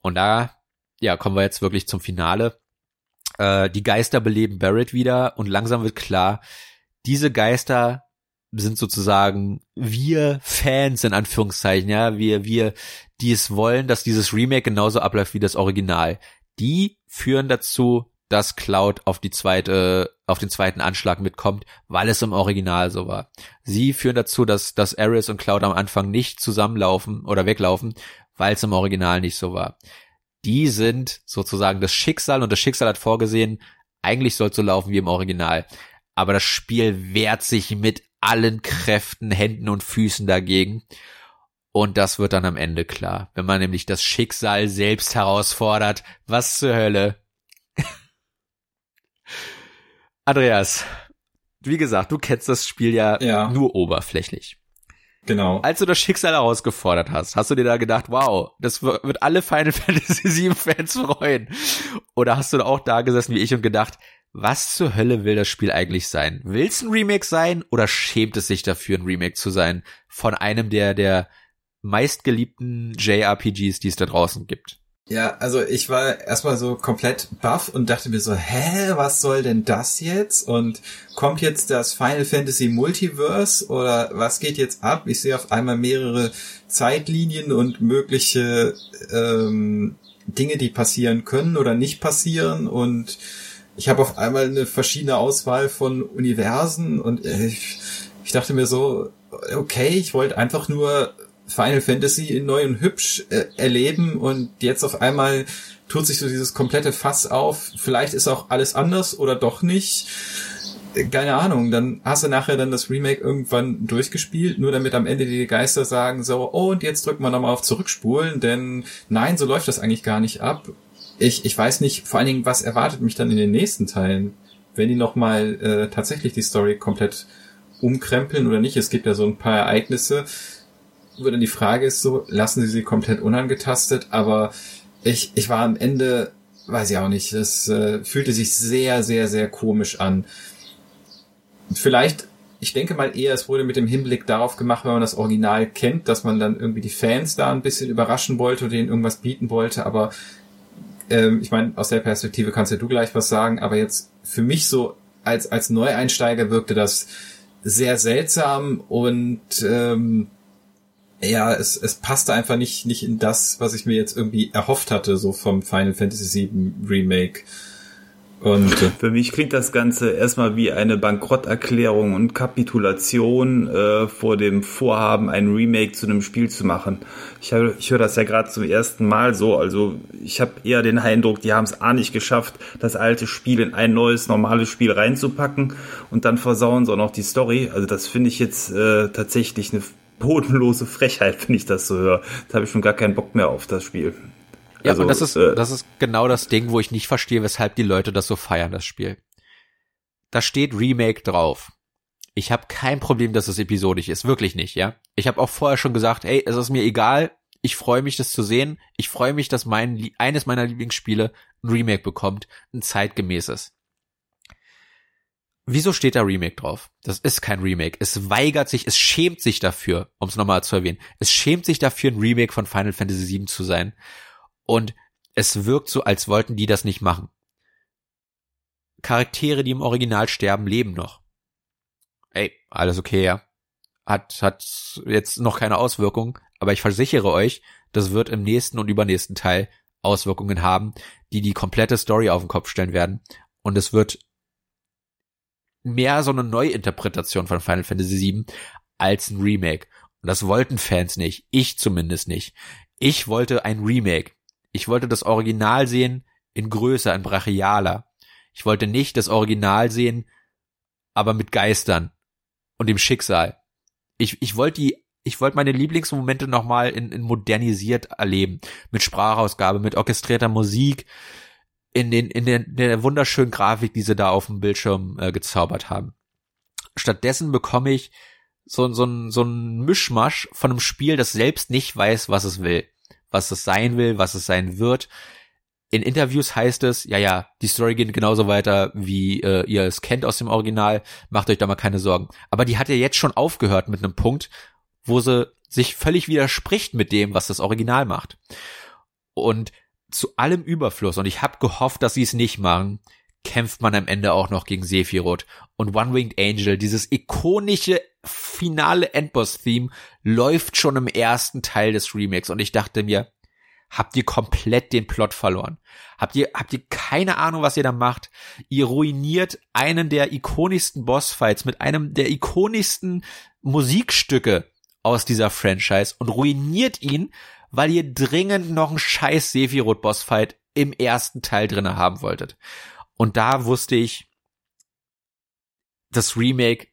Und da, ja, kommen wir jetzt wirklich zum Finale. Äh, die Geister beleben Barrett wieder und langsam wird klar, diese Geister sind sozusagen wir Fans in Anführungszeichen, ja, wir, wir, die es wollen, dass dieses Remake genauso abläuft wie das Original. Die führen dazu, dass Cloud auf die zweite, auf den zweiten Anschlag mitkommt, weil es im Original so war. Sie führen dazu, dass, dass Ares und Cloud am Anfang nicht zusammenlaufen oder weglaufen, weil es im Original nicht so war. Die sind sozusagen das Schicksal und das Schicksal hat vorgesehen, eigentlich soll es so laufen wie im Original. Aber das Spiel wehrt sich mit allen Kräften, Händen und Füßen dagegen. Und das wird dann am Ende klar, wenn man nämlich das Schicksal selbst herausfordert. Was zur Hölle? Andreas, wie gesagt, du kennst das Spiel ja, ja, nur oberflächlich. Genau. Als du das Schicksal herausgefordert hast, hast du dir da gedacht, wow, das wird alle Final Fantasy VII Fans freuen? Oder hast du da auch da gesessen wie ich und gedacht, was zur Hölle will das Spiel eigentlich sein? Will es ein Remake sein oder schämt es sich dafür, ein Remake zu sein von einem der, der meistgeliebten JRPGs, die es da draußen gibt? Ja, also ich war erstmal so komplett baff und dachte mir so, hä, was soll denn das jetzt? Und kommt jetzt das Final Fantasy Multiverse oder was geht jetzt ab? Ich sehe auf einmal mehrere Zeitlinien und mögliche ähm, Dinge, die passieren können oder nicht passieren und ich habe auf einmal eine verschiedene Auswahl von Universen und ich, ich dachte mir so, okay, ich wollte einfach nur Final Fantasy in neu und hübsch äh, erleben und jetzt auf einmal tut sich so dieses komplette Fass auf. Vielleicht ist auch alles anders oder doch nicht. Äh, keine Ahnung, dann hast du nachher dann das Remake irgendwann durchgespielt, nur damit am Ende die Geister sagen so, oh, und jetzt drücken wir nochmal auf Zurückspulen, denn nein, so läuft das eigentlich gar nicht ab. Ich, ich weiß nicht, vor allen Dingen, was erwartet mich dann in den nächsten Teilen, wenn die nochmal äh, tatsächlich die Story komplett umkrempeln oder nicht. Es gibt ja so ein paar Ereignisse, wo dann die Frage ist so, lassen sie sie komplett unangetastet, aber ich, ich war am Ende, weiß ich auch nicht, das äh, fühlte sich sehr, sehr, sehr komisch an. Vielleicht, ich denke mal eher, es wurde mit dem Hinblick darauf gemacht, wenn man das Original kennt, dass man dann irgendwie die Fans da ein bisschen überraschen wollte oder denen irgendwas bieten wollte, aber ähm, ich meine, aus der Perspektive kannst ja du gleich was sagen, aber jetzt für mich so als, als Neueinsteiger wirkte das sehr seltsam und ähm, ja, es, es passte einfach nicht, nicht in das, was ich mir jetzt irgendwie erhofft hatte, so vom Final Fantasy VII Remake. Und äh, für mich klingt das Ganze erstmal wie eine Bankrotterklärung und Kapitulation äh, vor dem Vorhaben, ein Remake zu einem Spiel zu machen. Ich, ich höre das ja gerade zum ersten Mal so. Also ich habe eher den Eindruck, die haben es A nicht geschafft, das alte Spiel in ein neues, normales Spiel reinzupacken und dann versauen sie auch noch die Story. Also das finde ich jetzt äh, tatsächlich eine bodenlose Frechheit, wenn ich das so höre. Da habe ich schon gar keinen Bock mehr auf das Spiel. Ja, also, und das ist, äh, das ist genau das Ding, wo ich nicht verstehe, weshalb die Leute das so feiern, das Spiel. Da steht Remake drauf. Ich habe kein Problem, dass es episodisch ist, wirklich nicht, ja. Ich habe auch vorher schon gesagt, hey, es ist mir egal, ich freue mich, das zu sehen. Ich freue mich, dass mein eines meiner Lieblingsspiele ein Remake bekommt, ein zeitgemäßes. Wieso steht da Remake drauf? Das ist kein Remake. Es weigert sich, es schämt sich dafür, um es nochmal zu erwähnen. Es schämt sich dafür, ein Remake von Final Fantasy VII zu sein. Und es wirkt so, als wollten die das nicht machen. Charaktere, die im Original sterben, leben noch. Ey, alles okay, ja. Hat, hat jetzt noch keine Auswirkung. aber ich versichere euch, das wird im nächsten und übernächsten Teil Auswirkungen haben, die die komplette Story auf den Kopf stellen werden. Und es wird mehr so eine Neuinterpretation von Final Fantasy VII als ein Remake. Und das wollten Fans nicht. Ich zumindest nicht. Ich wollte ein Remake. Ich wollte das Original sehen in größer, in brachialer. Ich wollte nicht das Original sehen, aber mit Geistern und dem Schicksal. Ich, ich wollte die, ich wollte meine Lieblingsmomente nochmal in, in modernisiert erleben. Mit Sprachausgabe, mit orchestrierter Musik, in den, in der, in der wunderschönen Grafik, die sie da auf dem Bildschirm äh, gezaubert haben. Stattdessen bekomme ich so, so, so ein Mischmasch von einem Spiel, das selbst nicht weiß, was es will, was es sein will, was es sein wird. In Interviews heißt es, ja, ja, die Story geht genauso weiter, wie äh, ihr es kennt aus dem Original, macht euch da mal keine Sorgen. Aber die hat ja jetzt schon aufgehört mit einem Punkt, wo sie sich völlig widerspricht mit dem, was das Original macht. Und zu allem Überfluss, und ich habe gehofft, dass sie es nicht machen, kämpft man am Ende auch noch gegen Sephiroth. Und One-Winged Angel, dieses ikonische finale Endboss-Theme, läuft schon im ersten Teil des Remakes. Und ich dachte mir, habt ihr komplett den Plot verloren? Habt ihr, habt ihr keine Ahnung, was ihr da macht? Ihr ruiniert einen der ikonischsten Bossfights mit einem der ikonischsten Musikstücke aus dieser Franchise und ruiniert ihn, weil ihr dringend noch einen scheiß Sephiroth Bossfight im ersten Teil drinne haben wolltet. Und da wusste ich, das Remake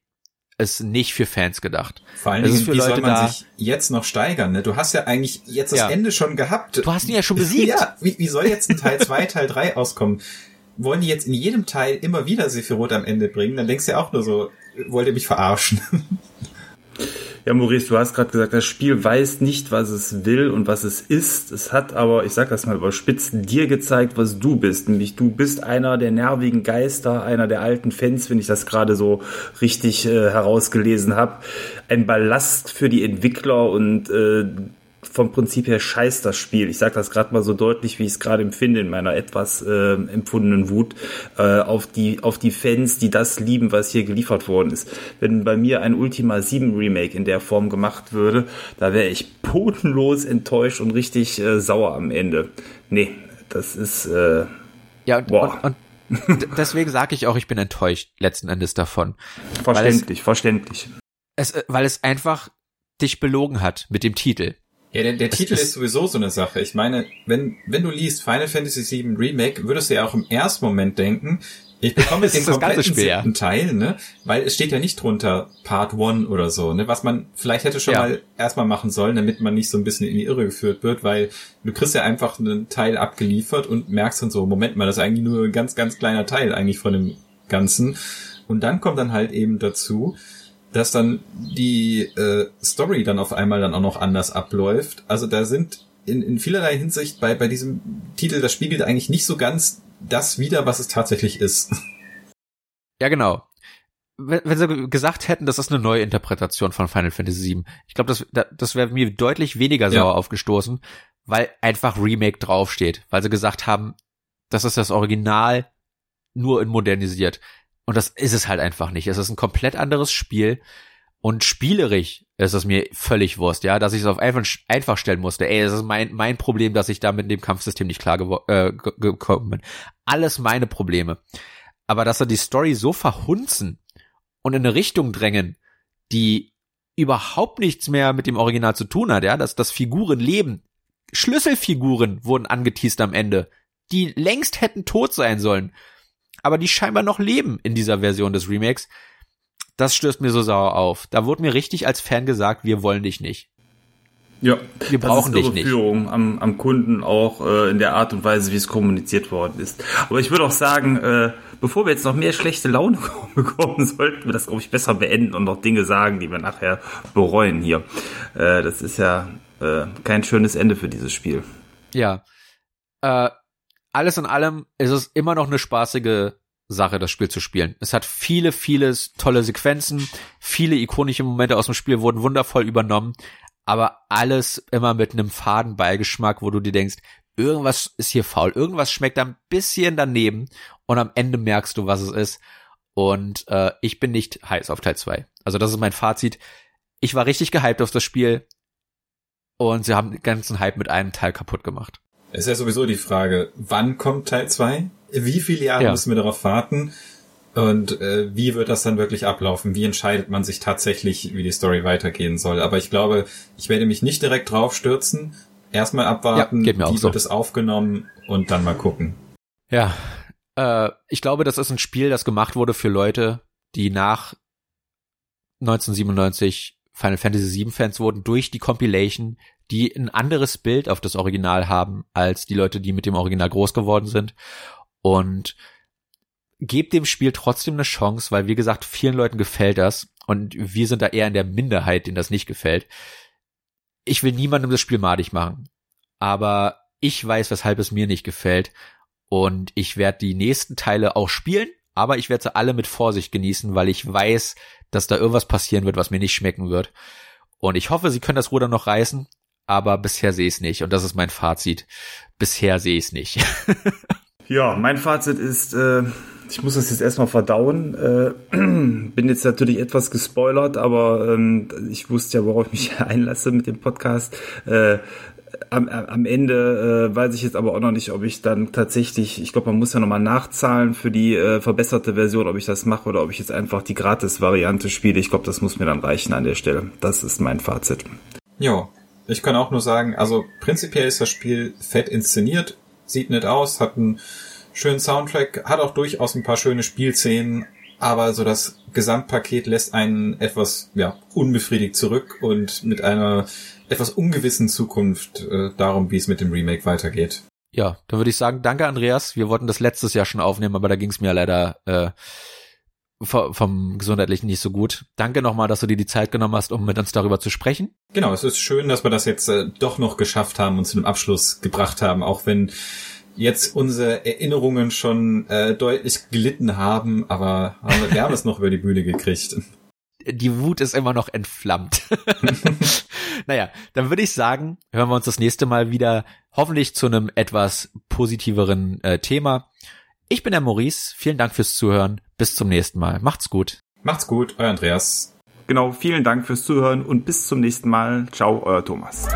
ist nicht für Fans gedacht. Vor allen Dingen, wie Leute soll man da, sich jetzt noch steigern? Ne? Du hast ja eigentlich jetzt das ja. Ende schon gehabt. Du hast ihn ja schon besiegt. ja, wie, wie soll jetzt ein Teil 2, Teil 3 auskommen? Wollen die jetzt in jedem Teil immer wieder Sephiroth am Ende bringen? Dann denkst du ja auch nur so, wollt ihr mich verarschen? Ja, Maurice, du hast gerade gesagt, das Spiel weiß nicht, was es will und was es ist. Es hat aber, ich sag das mal überspitzt, dir gezeigt, was du bist. Nämlich du bist einer der nervigen Geister, einer der alten Fans, wenn ich das gerade so richtig äh, herausgelesen habe. Ein Ballast für die Entwickler und äh, vom Prinzip her scheißt das Spiel. Ich sage das gerade mal so deutlich, wie ich es gerade empfinde in meiner etwas äh, empfundenen Wut äh, auf die auf die Fans, die das lieben, was hier geliefert worden ist. Wenn bei mir ein Ultima 7 Remake in der Form gemacht würde, da wäre ich bodenlos enttäuscht und richtig äh, sauer am Ende. Nee, das ist äh, ja und, boah. und, und deswegen sage ich auch, ich bin enttäuscht letzten Endes davon. Verständlich, es, verständlich. Es, weil es einfach dich belogen hat mit dem Titel. Ja, der, der Titel ist, ist sowieso so eine Sache. Ich meine, wenn, wenn du liest Final Fantasy VII Remake, würdest du ja auch im ersten Moment denken, ich bekomme jetzt den kompletten siebten. Teil, ne? Weil es steht ja nicht drunter Part One oder so, ne? Was man vielleicht hätte schon ja. mal erstmal machen sollen, damit man nicht so ein bisschen in die Irre geführt wird, weil du kriegst ja einfach einen Teil abgeliefert und merkst dann so, Moment mal, das ist eigentlich nur ein ganz, ganz kleiner Teil eigentlich von dem Ganzen. Und dann kommt dann halt eben dazu, dass dann die äh, Story dann auf einmal dann auch noch anders abläuft. Also da sind in, in vielerlei Hinsicht bei, bei diesem Titel, das spiegelt eigentlich nicht so ganz das wider, was es tatsächlich ist. Ja, genau. Wenn, wenn sie gesagt hätten, das ist eine neue Interpretation von Final Fantasy VII, ich glaube, das, das wäre mir deutlich weniger sauer ja. aufgestoßen, weil einfach Remake draufsteht, weil sie gesagt haben, das ist das Original nur in modernisiert. Und das ist es halt einfach nicht. Es ist ein komplett anderes Spiel. Und spielerisch ist es mir völlig Wurst, ja, dass ich es auf einfach, stellen musste. Ey, das ist mein, mein Problem, dass ich da mit dem Kampfsystem nicht klar äh, gekommen bin. Alles meine Probleme. Aber dass er die Story so verhunzen und in eine Richtung drängen, die überhaupt nichts mehr mit dem Original zu tun hat, ja, dass das Figuren leben. Schlüsselfiguren wurden angeteased am Ende, die längst hätten tot sein sollen aber die scheinbar noch leben in dieser Version des Remakes. Das stößt mir so sauer auf. Da wurde mir richtig als Fan gesagt, wir wollen dich nicht. Ja, wir brauchen das ist dich nicht. Am, am Kunden auch äh, in der Art und Weise, wie es kommuniziert worden ist. Aber ich würde auch sagen, äh, bevor wir jetzt noch mehr schlechte Laune bekommen, sollten wir das, glaube ich, besser beenden und noch Dinge sagen, die wir nachher bereuen hier. Äh, das ist ja äh, kein schönes Ende für dieses Spiel. Ja. Äh, alles in allem ist es immer noch eine spaßige Sache, das Spiel zu spielen. Es hat viele, viele tolle Sequenzen, viele ikonische Momente aus dem Spiel wurden wundervoll übernommen, aber alles immer mit einem faden Beigeschmack, wo du dir denkst, irgendwas ist hier faul, irgendwas schmeckt ein bisschen daneben und am Ende merkst du, was es ist. Und äh, ich bin nicht heiß auf Teil 2. Also das ist mein Fazit. Ich war richtig gehypt auf das Spiel Und sie haben den ganzen Hype mit einem Teil kaputt gemacht. Es ist ja sowieso die Frage, wann kommt Teil 2? Wie viele Jahre ja. müssen wir darauf warten? Und äh, wie wird das dann wirklich ablaufen? Wie entscheidet man sich tatsächlich, wie die Story weitergehen soll? Aber ich glaube, ich werde mich nicht direkt drauf stürzen. Erstmal abwarten, ja, wie so. wird es aufgenommen und dann mal gucken. Ja, äh, ich glaube, das ist ein Spiel, das gemacht wurde für Leute, die nach 1997 Final Fantasy VII Fans wurden durch die Compilation, die ein anderes Bild auf das Original haben als die Leute, die mit dem Original groß geworden sind. Und gebt dem Spiel trotzdem eine Chance, weil wie gesagt, vielen Leuten gefällt das und wir sind da eher in der Minderheit, denen das nicht gefällt. Ich will niemandem das Spiel madig machen, aber ich weiß, weshalb es mir nicht gefällt und ich werde die nächsten Teile auch spielen, aber ich werde sie alle mit Vorsicht genießen, weil ich weiß, dass da irgendwas passieren wird, was mir nicht schmecken wird. Und ich hoffe, sie können das Ruder noch reißen, aber bisher sehe ich es nicht. Und das ist mein Fazit. Bisher sehe ich es nicht. ja, mein Fazit ist, äh, ich muss das jetzt erstmal verdauen. Äh, bin jetzt natürlich etwas gespoilert, aber ähm, ich wusste ja, worauf ich mich einlasse mit dem Podcast. Äh, am, am Ende äh, weiß ich jetzt aber auch noch nicht, ob ich dann tatsächlich, ich glaube, man muss ja nochmal nachzahlen für die äh, verbesserte Version, ob ich das mache oder ob ich jetzt einfach die Gratis-Variante spiele. Ich glaube, das muss mir dann reichen an der Stelle. Das ist mein Fazit. Ja, ich kann auch nur sagen, also prinzipiell ist das Spiel fett inszeniert, sieht nett aus, hat einen schönen Soundtrack, hat auch durchaus ein paar schöne Spielszenen, aber so das Gesamtpaket lässt einen etwas ja unbefriedigt zurück und mit einer etwas ungewissen Zukunft äh, darum, wie es mit dem Remake weitergeht. Ja, dann würde ich sagen, danke Andreas. Wir wollten das letztes Jahr schon aufnehmen, aber da ging es mir leider äh, vom gesundheitlichen nicht so gut. Danke nochmal, dass du dir die Zeit genommen hast, um mit uns darüber zu sprechen. Genau, es ist schön, dass wir das jetzt äh, doch noch geschafft haben und zu einem Abschluss gebracht haben, auch wenn jetzt unsere Erinnerungen schon äh, deutlich gelitten haben, aber haben wir, wir haben es noch über die Bühne gekriegt. Die Wut ist immer noch entflammt. naja, dann würde ich sagen, hören wir uns das nächste Mal wieder, hoffentlich zu einem etwas positiveren äh, Thema. Ich bin der Maurice, vielen Dank fürs Zuhören, bis zum nächsten Mal. Macht's gut. Macht's gut, euer Andreas. Genau, vielen Dank fürs Zuhören und bis zum nächsten Mal. Ciao, euer Thomas.